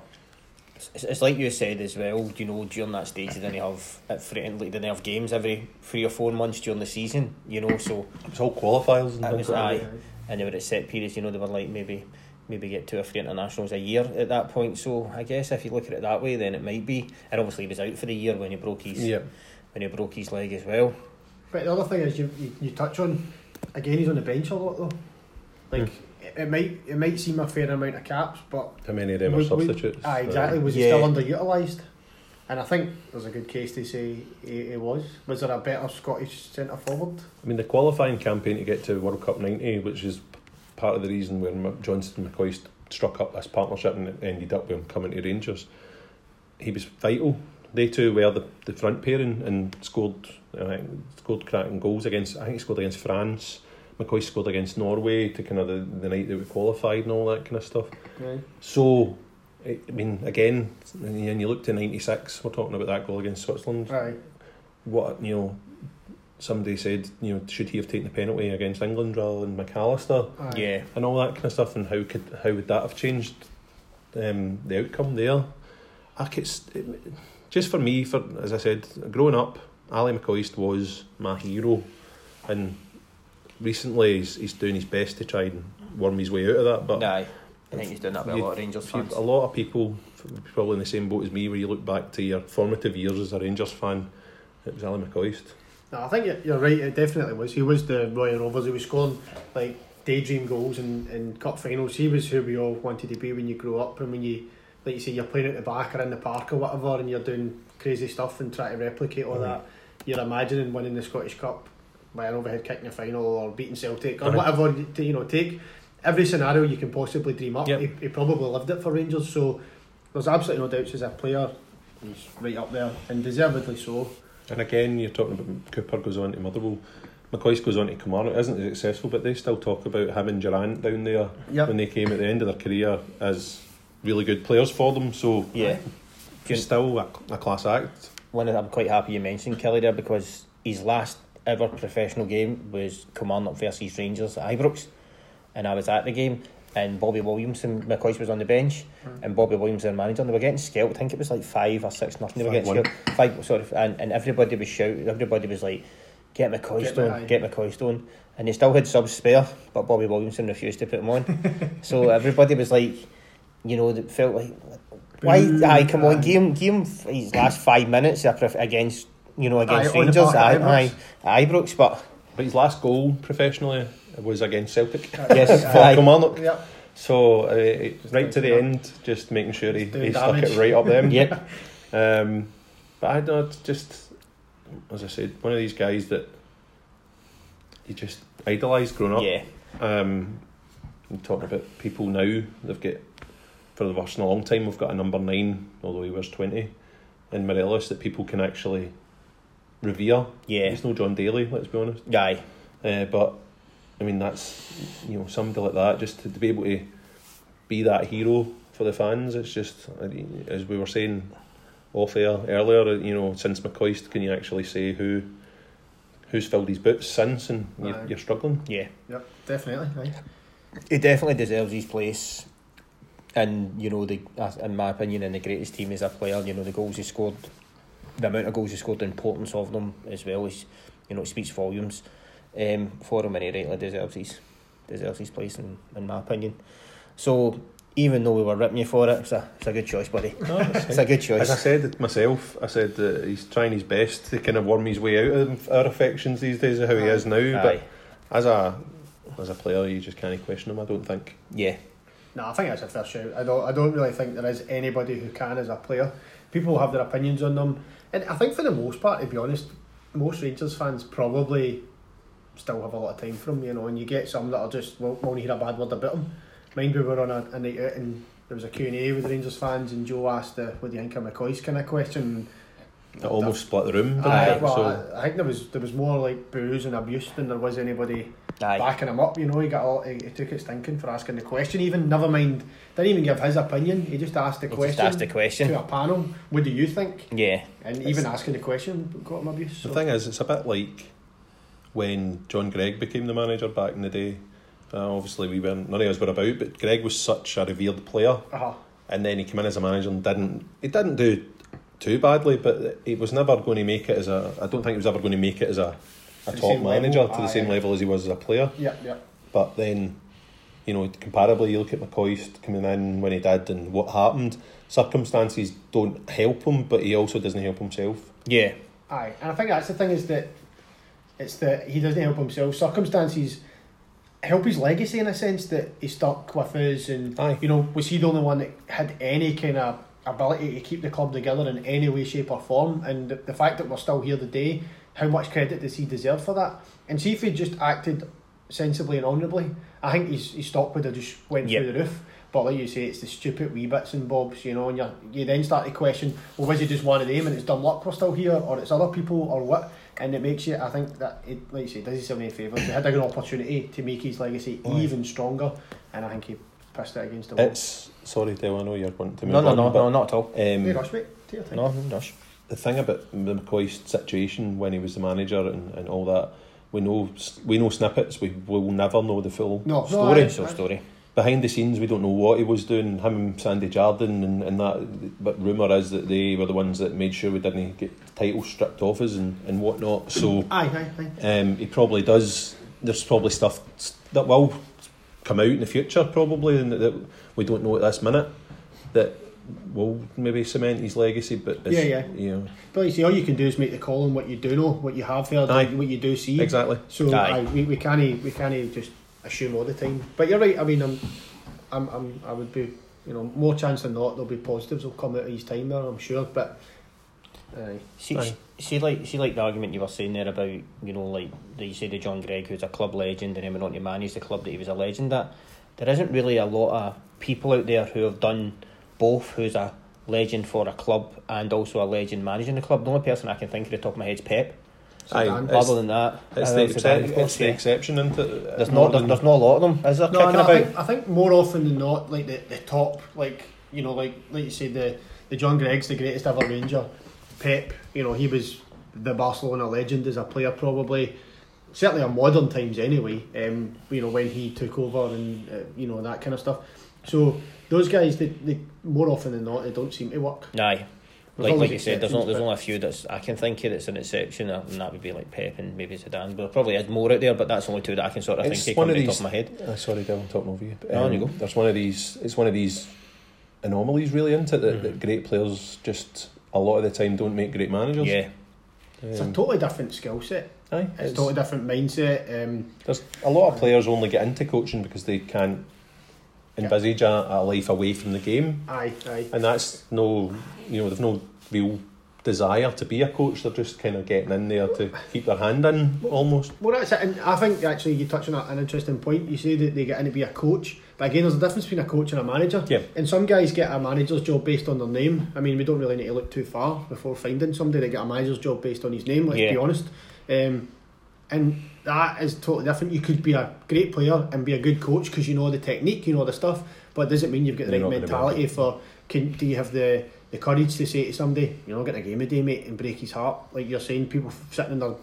It's, it's like you said as well, you know, during that stage, you didn't have at free, like, didn't have games every three or four months during the season, you know, so it was all qualifiers and things was like aye. and they were at set periods, you know, they were like maybe maybe get two or three internationals a year at that point. So I guess if you look at it that way, then it might be. And obviously he was out for the year when he broke his Yeah, when he broke his leg as well. But the other thing is you, you, you touch on again he's on the bench a lot though. Like it, it might it might seem a fair amount of caps, but how many of them are we- we- substitutes? Aye, exactly. Was he still underutilised? And I think there's a good case to say he, he was. Was there a better Scottish centre forward? I mean, the qualifying campaign to get to World Cup 90, which is part of the reason where M- Johnston and McCoist struck up this partnership and it ended up with him coming to Rangers, he was vital. They two were the, the front pairing and scored uh, scored cracking goals against, I think he scored against France. McCoist scored against Norway to kind of the, the night that we qualified and all that kind of stuff. Right. So, I I mean, again, and you look to 96, we're talking about that goal against Switzerland Right. what you know somebody said you know should he have taken the penalty against England rather than McAllister Aye. Yeah. and all that kind of stuff and how could how would that have changed um, the outcome there I could, just for me for as I said growing up Ali McCoist was my hero and recently he's, he's doing his best to try and worm his way out of that but Aye. I think he's doing that with a lot of Rangers fans. a lot of people probably in the same boat as me where you look back to your formative years as a Rangers fan it was Ali McCoist No, I think you're- you're right. It definitely was. He was the Royal Rovers. He was scoring like daydream goals in, in cup finals. He was who we all wanted to be when you grow up and when you, like you say, you're playing at the back or in the park or whatever, and you're doing crazy stuff and trying to replicate all Mhm. that. You're imagining winning the Scottish Cup by an overhead kick in the final or beating Celtic or Right. whatever. you- To, you know, take every scenario you can possibly dream up. Yep. He, he probably lived it for Rangers. So there's absolutely no doubts as a player. He's right up there and deservedly so. And again, you're talking about Cooper goes on to Motherwell, McCoist goes on to Kilmarnock, isn't as successful, but they still talk about him and Durrant down there Yep. when they came at the end of their career as really good players for them. So yeah. it's still a, a class act. One I'm quite happy you mentioned Killie there because his last ever professional game was Kilmarnock versus Rangers at Ibrox, and I was at the game. And Bobby Williamson, McCoist was on the bench, hmm. and Bobby Williamson, manager, and they were getting scalped. I think it was like five or six nothing. They were getting 5-1. scalped. Five, sorry, and, and everybody was shouting. Everybody was like, "Get McCoist Get on, McCoy." get McCoist on," and they still had subs spare, but Bobby Williamson refused to put him on. so everybody was like, you know, it felt like, why? Boo. Aye, come on, Aye. give him, give him his last five minutes of against, you know, against Aye, Rangers. park Aye, aye, aye, Ibrox, but But his last goal professionally was against Celtic. yes, For aye. Kilmarnock. Yep. So uh, right to the end, just making sure he, he stuck it right up them. Yep. Um, but I know it's just, as I said, one of these guys that you just idolised growing up. Yeah, Um, I'm talking about people now. They've got for the first in a long time. We've got a number nine, although he was twenty, in Morelos that people can actually revere. yeah, He's no John Daly, let's be honest. aye, Uh, but I mean, that's you know somebody like that just to, to be able to be that hero for the fans. It's just uh, as we were saying off air earlier. You know, since McCoist, can you actually say who who's filled his boots since, and you're, Aye. you're struggling? yeah. Yep. Definitely. Aye. He definitely deserves his place. And you know, the in my opinion, in the greatest team as a player, you know, the goals he scored, the amount of goals he scored, the importance of them as well as you know, it speaks volumes um, for him, and he rightly deserves his deserves his place in, in my opinion. So even though we were ripping you for it, it's a it's a good choice, buddy. It's a good choice. As I choice. said myself, I said that he's trying his best to kind of worm his way out of our affections these days of how he is now. Aye. But as a as a player, you just can't question him. I don't think. Yeah. No, I think that's a fair shout. I don't. I don't really think there is anybody who can as a player. People have their opinions on them, and I think for the most part, to be honest, most Rangers fans probably still have a lot of time for him. You know, and you get some that are just won't, won't hear a bad word about him. Mind we were on a, a night out and there was a Q and A with the Rangers fans, and Joe asked, uh, "What do you think of McCoist kind of question?" It almost split the room. didn't it? well, so, I, I think there was there was more like booze and abuse than there was anybody Aye. backing him up. You know, he got all, he, he took it stinking for asking the question. Even never mind, didn't even give his opinion. He just asked the He question just asked the question. to a panel. What do you think? Yeah. And even asking the question got him abuse. the thing is, it's a bit like when John Greig became the manager back in the day. Uh, obviously, we weren't none of us were about, but Greig was such a revered player, Uh-huh. and then he came in as a manager and didn't. He didn't do too badly, but he was never going to make it as a. I don't think he was ever going to make it as a, a top same manager level. to the Aye, same aye. level as he was as a player. Yeah, yeah. But then, you know, comparably, you look at McCoist coming in when he did and what happened. Circumstances don't help him, but he also doesn't help himself. Yeah. Aye, and I think that's the thing is that it's that he doesn't help himself. Circumstances help his legacy in a sense that he stuck with us, and Aye. you know, was he the only one that had any kind of ability to keep the club together in any way, shape, or form? And the, the fact that we're still here today, how much credit does he deserve for that? And see if he just acted sensibly and honourably, I think his his stock would have just went Yep. through the roof. But like you say, it's the stupid wee bits and bobs, you know, and you you then start to question, well, was he just one of them and it's dumb luck we're still here, or it's other people, or what? And it makes you, I think that, it, like you say, does he himself any favours. He had a good opportunity to make his legacy Aye. even stronger, and I think he pissed it against the wall. It's sorry, Dale. I know you're wanting to move No, no, on, no, but, no, not at all. Um, Hey, rush, mate. Take your time. No, no rush. The thing about the McCoist situation when he was the manager and, and all that, we know we know snippets. We will never know the full No, no, story. aye. So story. Behind the scenes, we don't know what he was doing. Him and Sandy Jardine and, and that. But rumour is that they were the ones that made sure we didn't get titles stripped off us and, and whatnot. So Aye, aye, aye. um, he probably does. There's probably stuff that will come out in the future, probably, and that, that we don't know at this minute. That will maybe cement his legacy, but it's, Yeah, yeah. you know, But you see, all you can do is make the call on what you do know, what you have heard, Aye. what you do see. exactly. So Aye. aye, we, we can't we can't just assume all the time. But you're right. I mean, I'm, I'm, I'm I would be you know more chance than not there'll be positives will come out of his time there. I'm sure. But aye, See, Aye. see, like, see, like the argument you were saying there about, you know, like that you say the John Greig, who's a club legend, and then went on to manage the club that he was a legend at. There isn't really a lot of people out there who have done both. Who's a legend for a club and also a legend managing the club. The only person I can think of at the top of my head is Pep. Aye, Other than that, It's the, Zidane, excep- of course, it's the yeah. exception, isn't it? There's not, there's, there's not a lot of them, is there? no, kicking no, I think, I think more often than not, like the, the top, like you know, like like you say, the the John Greig's the greatest ever Ranger. Pep, you know, he was the Barcelona legend as a player, probably. Certainly in modern times, anyway. Um, you know, when he took over and uh, you know that kind of stuff. So those guys, they, they more often than not, they don't seem to work. Aye. There's Like, like you said, there's, not, there's only a few that's I can think of that's an exception, and that would be like Pep and maybe Zidane. But there probably is more out there, but that's only two that I can sort of It's think of one of off the top these- of my head. Uh, sorry, Dale, I'm talking over you. Um, No, you go. There's one of these. It's one of these anomalies, really, isn't it? That, Mhm. that great players just a lot of the time don't make great managers. Yeah, It's a Um, totally different skill set. aye, It's, it's- a totally different mindset. Um, There's a lot of players only get into coaching because they can't envisage a, a life away from the game, aye, aye. and that's no, you know, they've no real desire to be a coach. They're just kind of getting in there to keep their hand in, almost. Well, that's it. And I think actually you touch on an interesting point. You say that they get in to be a coach, but again, there's a difference between a coach and a manager. Yeah. And some guys get a manager's job based on their name. I mean, we don't really need to look too far before finding somebody that get a manager's job based on his name. Let's Yeah. be honest. Um, and that is totally different. You could be a great player and be a good coach because you know the technique, you know the stuff, but doesn't mean you've got the You're right not mentality for. Can do you have the the courage to say to somebody, you know, get a game a day, mate, and break his heart? Like you're saying, people sitting in their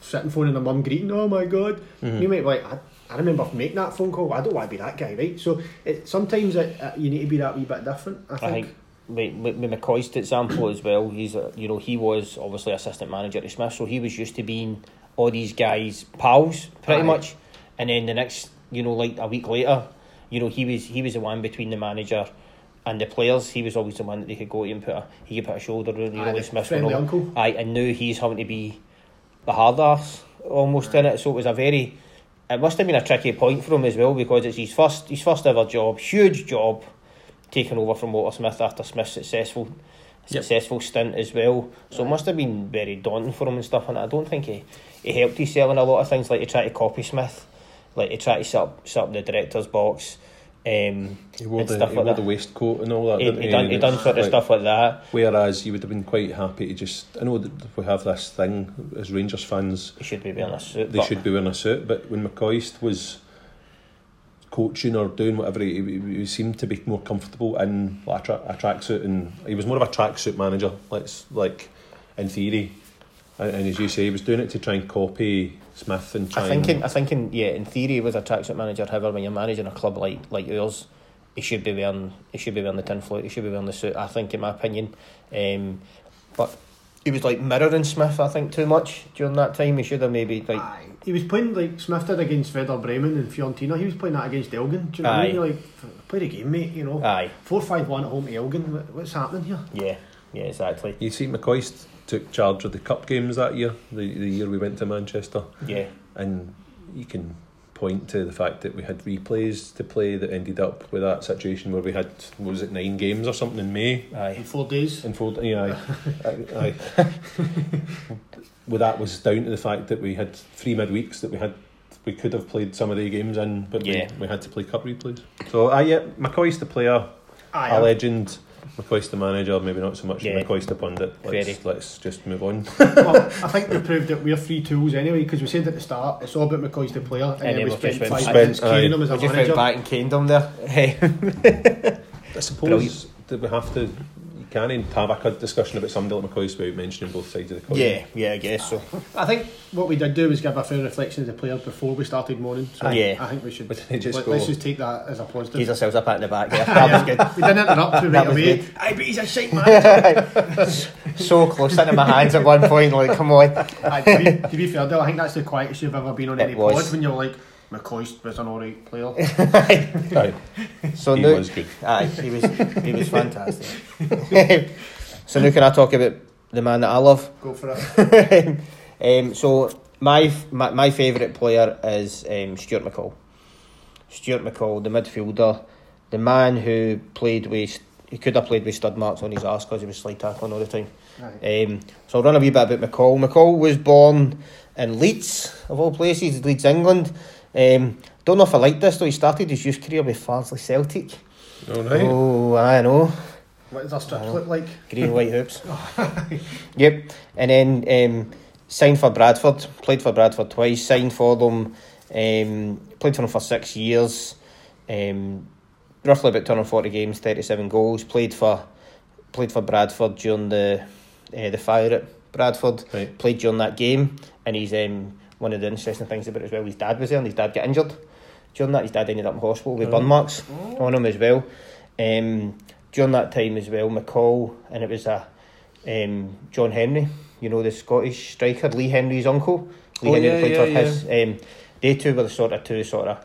sitting phoning their mum greeting, oh my god. Mhm. You might be like, I, I remember making that phone call. I don't want to be that guy, right? So it, sometimes it, uh, you need to be that wee bit different. I I think. think with, with, with McCoist's example as well, he's a, you know he was obviously assistant manager at Smith, so he was used to being all these guys pals pretty Aye. much, and then the next you know like a week later, you know he was he was the one between the manager and the players. He was always the one that they could go to and put a he could put a shoulder on. You know, like Smith uncle. Aye, and now he's having to be the hard ass almost in it. So it was a very it must have been a tricky point for him as well because it's his first his first ever job, huge job, taking over from Walter Smith after Smith's successful Yep. successful stint as well. So it must have been very daunting for him and stuff. And I don't think he, he helped himself in a lot of things, like he tried to copy Smith, like he tried to set up set up the director's box. Um, He wore, and the, stuff he like wore that. the waistcoat and all that. he, didn't he done he done sort of like- stuff like that. Whereas you would have been quite happy to just. I know that we have this thing as Rangers fans, He should be wearing a suit. they should be wearing a suit, but when McCoist was coaching or doing whatever, he, he, seemed to be more comfortable in like, a, tra- a tracksuit, and he was more of a tracksuit manager. Let's like in theory, and, and as you say, he was doing it to try and copy Smith and try. I think and, in, I think in, yeah, in theory, he was a tracksuit manager. However, when you're managing a club like like yours, he should be wearing he should be wearing the tin float. He should be wearing the suit. I think, in my opinion, um, but he was like mirroring Smith. I think too much during that time. He should have maybe like Aye. He was playing like Smith did against Werder Bremen and Fiorentina. He was playing that against Elgin. Do you know what I mean? Like, play the game, mate. You know, aye, four five one at home to Elgin. What's happening here? yeah, yeah, exactly, You see, McCoist took charge of the cup games that year, the, the year we went to Manchester, yeah, and you can point to the fact that we had replays to play that ended up with that situation where we had, what was it, nine games or something in May. In aye, four days. In full, yeah, aye, aye. well, that was down to the fact that we had three midweeks that we had. We could have played some of the games in, but Yeah. we, we had to play cup replays. So, uh, yeah, McCoist the player, Aye, a legend. McCoist the manager, maybe not so much Yeah. McCoist the pundit. Let's, Very. let's just move on. well, I think we proved that we're free tools anyway because we said at the start it's all about McCoist the player, and, And then then we we spent five spent- minutes aye. carrying him as a we just went back and caned him there. I suppose Brilliant. that we have to. You can't have a discussion about somebody like McCoist without mentioning both sides of the coin. yeah, yeah, I guess so. I think what we did do was give a fair reflection of the player before we started moaning. So Aye. Yeah. I think we should just let, go- us just take that as a positive. Tease ourselves up at the back there. That was good. we didn't interrupt you That right away. good. Aye, but he's a shite man. so close into my hands at one point. Like, come on. Aye, to, be, to be fair, though, I think that's the quietest you've ever been on It any was. pod when you're like, McCoist was an alright player. Aye, So he now, was good. Aye, he was he was fantastic. so now can I talk about the man that I love? Go for it. um, so my my, my favourite player is um, Stuart McCall. Stuart McCall, the midfielder, the man who played with he could have played with stud marks on his arse because he was slide tackling all the time. Aye. Um, so I'll run a wee bit about McCall. McCall was born in Leeds, of all places, Leeds, England. Um, don't know if I like this though. He started his youth career with Farsley Celtic. All right. Oh, I know. What does our strips look like? Green and white hoops. yep. And then um, signed for Bradford. Played for Bradford twice. Signed for them. Um, played for them for six years. Um, roughly about 240 games, 37 goals. Played for played for Bradford during the uh, the fire at Bradford. Right. Played during that game, and he's um, one of the interesting things about it as well. His dad was there, and his dad got injured during that. His dad ended up in hospital with burn marks on him as well. Um, during that time as well, McCall, and it was a um, John Hendrie, you know the Scottish striker, Lee Hendrie's uncle. Lee Oh, Hendrie yeah, played yeah, for his. Um, they two were the sort of two sort of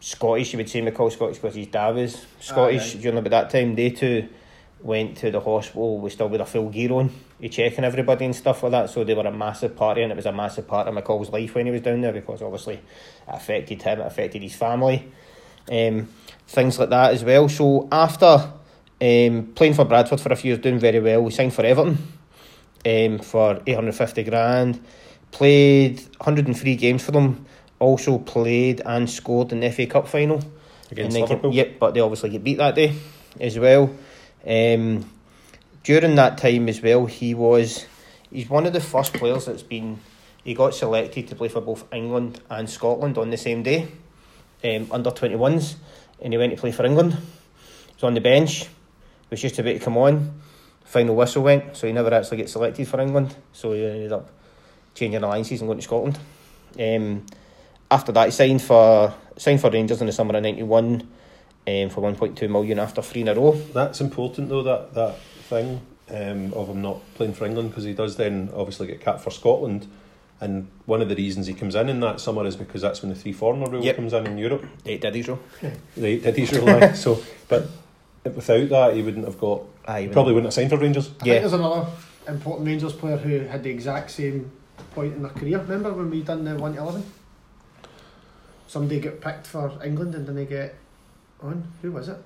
Scottish. You would say McCall Scottish because his dad was Scottish right. during about that time. They two went to the hospital with still with a full gear on, he checking everybody and stuff like that. So they were a massive party, and it was a massive part of McCall's life when he was down there because obviously it affected him, it affected his family, um, things like that as well. So after um, playing for Bradford for a few years, doing very well, we signed for Everton um, for eight hundred fifty grand. Played one hundred and three games for them. Also played and scored in the FA Cup final. Against Liverpool. Get, yep, but they obviously get beat that day as well. Um, during that time as well, he was he's one of the first players that's been he got selected to play for both England and Scotland on the same day, um, under twenty ones, and he went to play for England. He was on the bench, was just about to come on. Final whistle went, so he never actually get selected for England. So he ended up changing alliances and going to Scotland. Um, after that, he signed for signed for Rangers in the summer of ninety one. Um, for 1.2 million after three in a row. That's important though. That that thing um, of him not playing for England because he does then obviously get capped for Scotland. And one of the reasons he comes in in that summer is because that's when the three foreigner rule Yep. comes in in Europe. Eight did rule. They did his rule, aye. so but without that he wouldn't have got. Aye, He probably wouldn't have signed for Rangers. I Yeah. think there's another important Rangers player who had the exact same point in their career. Remember when we done the one eleven? somebody get picked for England and then they get on. Who was it?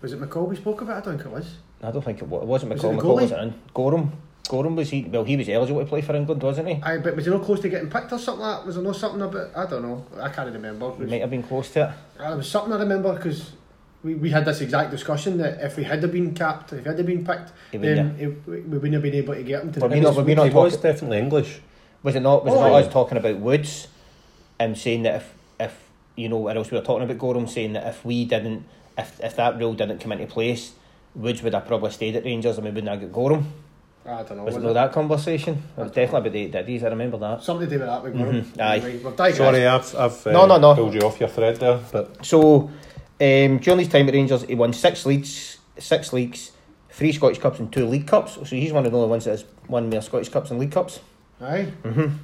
Was it McCall we spoke about? I don't think it was. I don't think it was. It wasn't Was it McCall. the McCall wasn't in. Goram. Goram was he? Well, he was eligible to play for England, wasn't he? Aye, but was he not close to getting picked or something like that? Was there not something about, I don't know, I can't remember. It He was, might have been close to it. Ah, there was something I remember because we, we had this exact discussion that if we had have been capped, if he had have been picked, He then it, we we wouldn't have been able to get him to Were the we not- were we not he was definitely English. Was it not? Was Oh, it not aye. us talking about Woods, and saying that if if you know, or else we were talking about Goram saying that if we didn't, if if that rule didn't come into place, Woods would have probably stayed at Rangers and we wouldn't have got Goram. I don't know. Was it was not it? that conversation? It was definitely about the eight daddies. I remember that. Something to do with that. With Goram. Mhm, aye. Anyway, we've. Sorry, I've, I've uh, No, no, no. pulled you off your thread there, but So, um, during his time at Rangers, he won six leagues, six leagues, three Scottish Cups and two League Cups. So he's one of the only ones that has won more Scottish Cups and League Cups. Aye. Mm-hmm.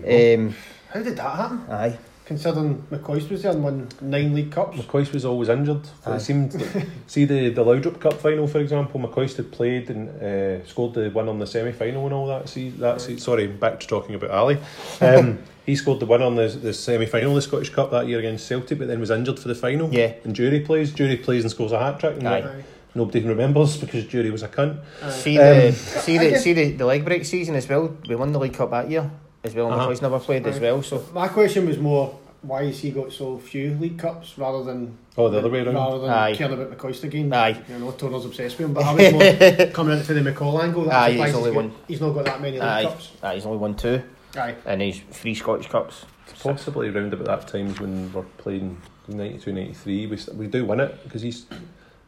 there you go. Um, How did that happen? aye. Considering McCoist was there and won nine league cups. McCoist was always injured. Aye. It seemed. Like, see the the Laudrup Cup final, for example. McCoist had played and uh, scored the one on the semi final and all that. See that. See, sorry, back to talking about Ali. Um, he scored the one on the the semi final of the Scottish Cup that year against Celtic, but then was injured for the final. Yeah. And Durie plays. Durie plays and scores a hat trick. And Aye. Aye. Nobody remembers because Durie was a cunt. Aye. See the Um, see the see the, the leg break season as well. We won the League Cup that year as well. Uh-huh. McCoist never played as well. So My question was more why has he got so few league cups rather than Oh, the other way around. rather than Aye. caring about McCoist again. Aye. You know, Turner's obsessed with him, but I was more coming into the McCall angle. That Aye, he's only got- won- He's not got that many league aye, cups. aye, he's only won two, Aye. and he's three Scottish Cups. Possibly around about that time when we're playing 92 93. We, we do win it because he's.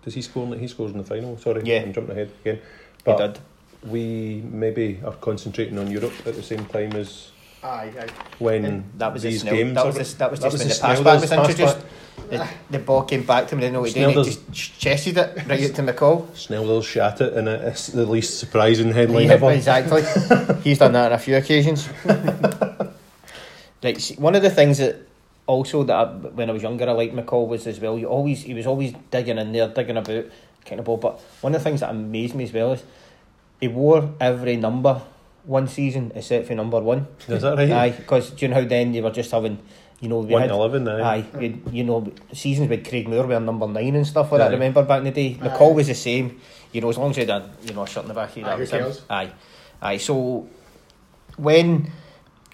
Does he score? in He scores in the final. Sorry, Yeah. I'm jumping ahead again. He But did. we maybe are concentrating on Europe at the same time as Aye, aye. when And that was these Snell, games. that was the, that was that just was when the pass back was introduced. The, the ball came back to him, didn't know what he did. He just ch- chested it right out to McCall. Snell shat it, and it's the least surprising headline Yeah, ever. exactly. He's done that on a few occasions. like see, one of the things that also that I, when I was younger I liked McCall was as well. You always he was always digging in there, digging about kind of ball. But one of the things that amazed me as well is he wore every number one season except for number one. Is that right? Aye, because do you know how then you were just having, you know, we One had, to eleven. Aye. Aye, you, you know, seasons with Craig Moore wearing number nine and stuff like that. Aye. Remember back in the day, Aye. McCall was the same. You know, as long as he had, you know, a shirt in the back of you, Aye, that who was him. Aye, aye. So when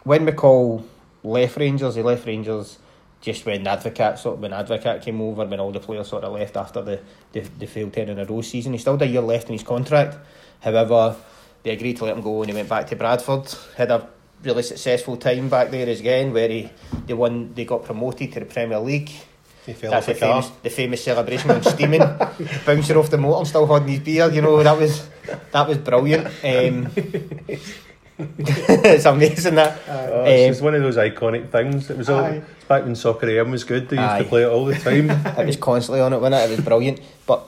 when McCall left Rangers, he left Rangers just when Advocaat sort of, when Advocaat came over, when all the players sort of left after the the, the failed ten in a row season. He still had a year left in his contract. However, they agreed to let him go and he went back to Bradford. Had a really successful time back there again, where he they won, they got promoted to the Premier League. He fell That's off the car. famous, the famous celebration when steaming, bouncing off the motor and still holding his beer. You know that was that was brilliant. Um, it's amazing that. Aye. Oh, it's Um, one of those iconic things. It was all Aye. back when Soccer AM was good. They used Aye. to play it all the time. It was constantly on it, wasn't it? It was brilliant. But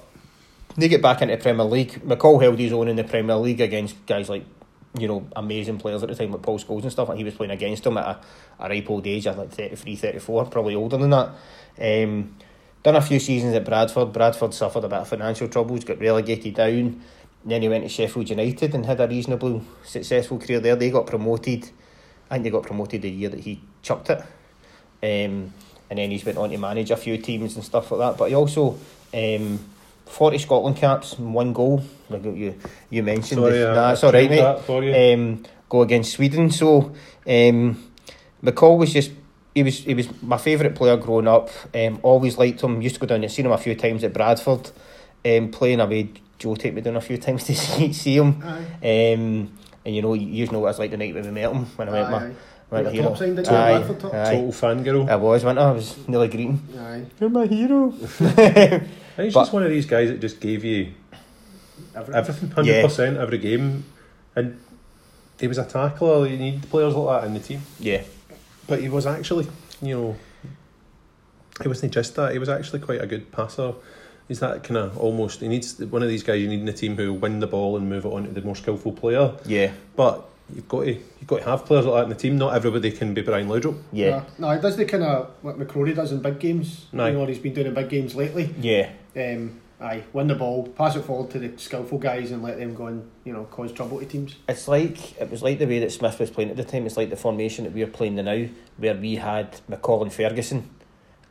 they get back into Premier League. McCall held his own in the Premier League against guys like, you know, amazing players at the time like Paul Scholes and stuff. And he was playing against them at a, a ripe old age, at like 33, 34, probably older than that. Um, done a few seasons at Bradford. Bradford suffered a bit of financial troubles, got relegated down. Then he went to Sheffield United and had a reasonably successful career there. They got promoted. I think they got promoted the year that he chucked it. Um, and then he's went on to manage a few teams and stuff like that. But he also um, forty Scotland caps and one goal. Like you you mentioned. Sorry, The- I- nah, I it's all right, mate. that for you. Um, go against Sweden. So um, McCall was just. He was he was my favourite player growing up. Um, always liked him. Used to go down and see him a few times at Bradford. Um, playing away. Joe take me down a few times to see, see him. Aye. Um, and you know, you know what it was like the night when we met him when I went Aye, my aye. went Got hero. top signed, didn't? Aye, Bradford top? aye. Total fangirl. I was, wasn't I? I was nearly greeting. Aye. You're my hero. He's But- just one of these guys that just gave you Everything. everything, hundred percent every game, and he was a tackler. You need players like that in the team. yeah, But he was actually, you know, he wasn't just that. He was actually quite a good passer. He's that kind of almost. He needs one of these guys you need in the team who win the ball and move it on to the more skillful player. yeah, But you've got to you've got to have players like that in the team. Not everybody can be Brian Laudrup. yeah, No, he does the kind of what McCrorie does in big games. Aye. You know what he's been doing in big games lately. yeah, Um, aye, win the ball, pass it forward to the skillful guys, and let them go and you know cause trouble to teams. It's like it was like the way that Smith was playing at the time. It's like the formation that we are playing now, where we had McCall and Ferguson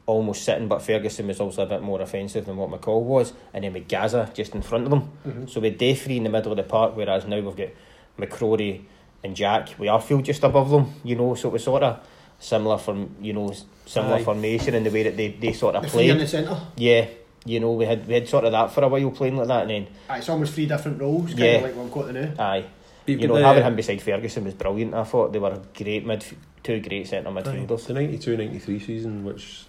almost sitting, but Ferguson was also a bit more offensive than what McCall was, and then with Gaza just in front of them. Mm-hmm. So with day three in the middle of the park, whereas now we've got McCrorie and Jack we are Arfield just above them, you know, so it was sort of similar from you know similar Aye. formation in the way that they, they sort of The three in the centre. Yeah, you know, we had we had sort of that for a while playing like that, and then Aye, it's almost three different roles, kind Yeah. of like what we've got to now. aye, You've you know, the- having him beside Ferguson was brilliant. I thought they were a great mid, two great centre midfielders. The 92 93 season, which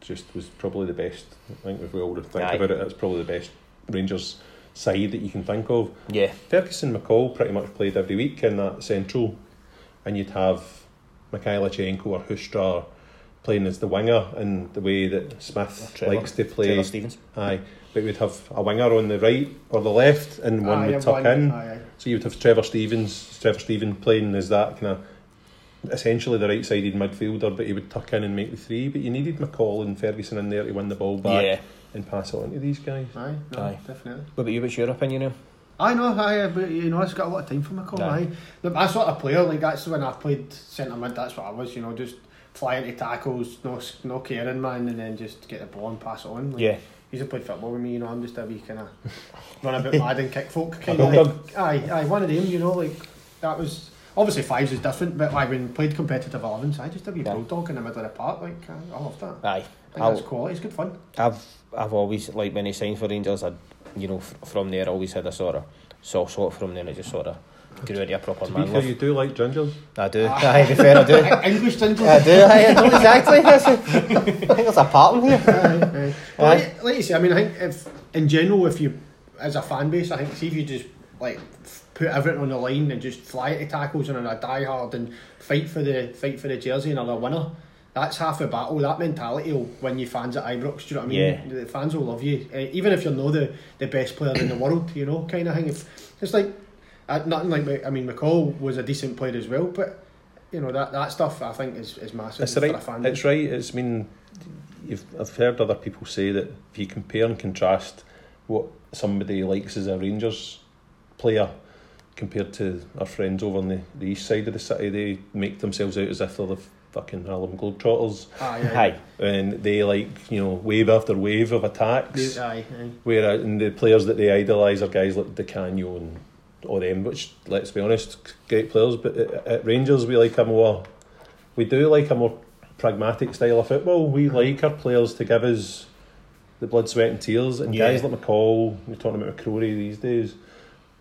just was probably the best. I think if we all would think Aye. about it, it's probably the best Rangers side that you can think of. Yeah, Ferguson McCall pretty much played every week in that central, and you'd have Mikhailichenko or Huistra playing as the winger in the way that Smith Trevor- likes to play. Trevor Stevens. Aye, but we'd have a winger on the right or the left, and one Aye, would tuck one- in. Aye, aye. So you'd have Trevor Stevens, Trevor Stevens playing as that kind of essentially the right sided midfielder, but he would tuck in and make the three. But you needed McCall and Ferguson in there to win the ball back Yeah. And pass it on to these guys. Aye, no, Aye. definitely. What about you? What's your opinion now? I know, aye, but you know, it's got a lot of time for McCall. Aye. Aye, Look, that sort of player, like that's when I played centre mid. That's what I was, you know, just flying into tackles, no, no caring man, and then just get the ball and pass it on. Like, Yeah, he's a played football with me, you know. I'm just a wee kind of run about mad and kick folk kind of. aye, aye, one of them, you know, like that was. Obviously, fives is different, but like when played competitive 11s, I just a wee Yeah. bulldog in the middle of the park. Like, I, I love that. aye. I think I'll- that's quality. It's good fun. I've I've always like when he signed for Rangers, I you know f- from there always had a sort of soft spot for him. Then it just sort of grew into a proper To be man fair, you do like gingers. I do. Aye, to be fair, I do. English ginger. I do. Aye, I know exactly. I think there's a pattern here. Aye, aye. Well, Aye. like, like you say, I mean, I think if in general, if you as a fan base, I think see if you just like put everything on the line and just fly into tackles and on a die hard and fight for the fight for the jersey and are a winner. That's half the battle. That mentality will win you fans at Ibrox. Do you know what I mean? Yeah. The fans will love you, uh, even if you're not the, the best player in the world. You know, kind of thing. If, it's like uh, nothing like I mean, McCall was a decent player as well, but you know that, that stuff I think is, is massive It's right. a fan. It's right. It's I mean, you've I've heard other people say that if you compare and contrast what somebody likes as a Rangers player compared to our friends over on the, the east side of the city, they make themselves out as if they're the fucking Harlem Globetrotters, Aye, aye. Aye. and they like you know wave after wave of attacks. They- aye, aye. Where uh, and the players that they idolise are guys like Di Canio and or them, which let's be honest, great players. But at, at Rangers, we like a more, we do like a more pragmatic style of football. We like our players to give us the blood, sweat, and tears. And Yeah. guys like McCall, we're talking about McCrorie these days.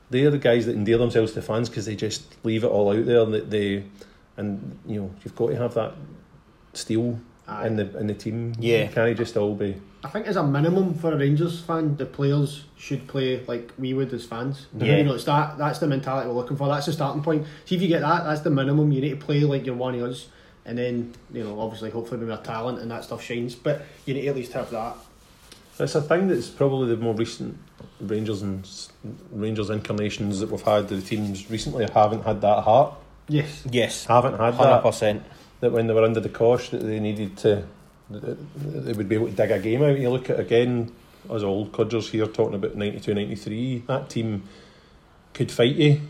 They're the guys that endear themselves to fans because they just leave it all out there, and they, they, and you know you've got to have that steel Aye. in the in the team. Yeah. You can't just all be. I think as a minimum for a Rangers fan, the players should play like we would as fans. Yeah. You know, it's that that's the mentality we're looking for. That's the starting point. See if you get that, that's the minimum. You need to play like you're one of us. And then, you know, obviously hopefully with our talent and that stuff shines. But you need to at least have that. It's a thing that's probably the more recent Rangers and Rangers incarnations that we've had. The teams recently haven't had that heart. Yes. Yes, I Haven't had hundred that. percent. That when they were under the cosh, that they needed to, that they would be able to dig a game out. You look at again, as old codgers here talking about 92, 93, That team could fight you,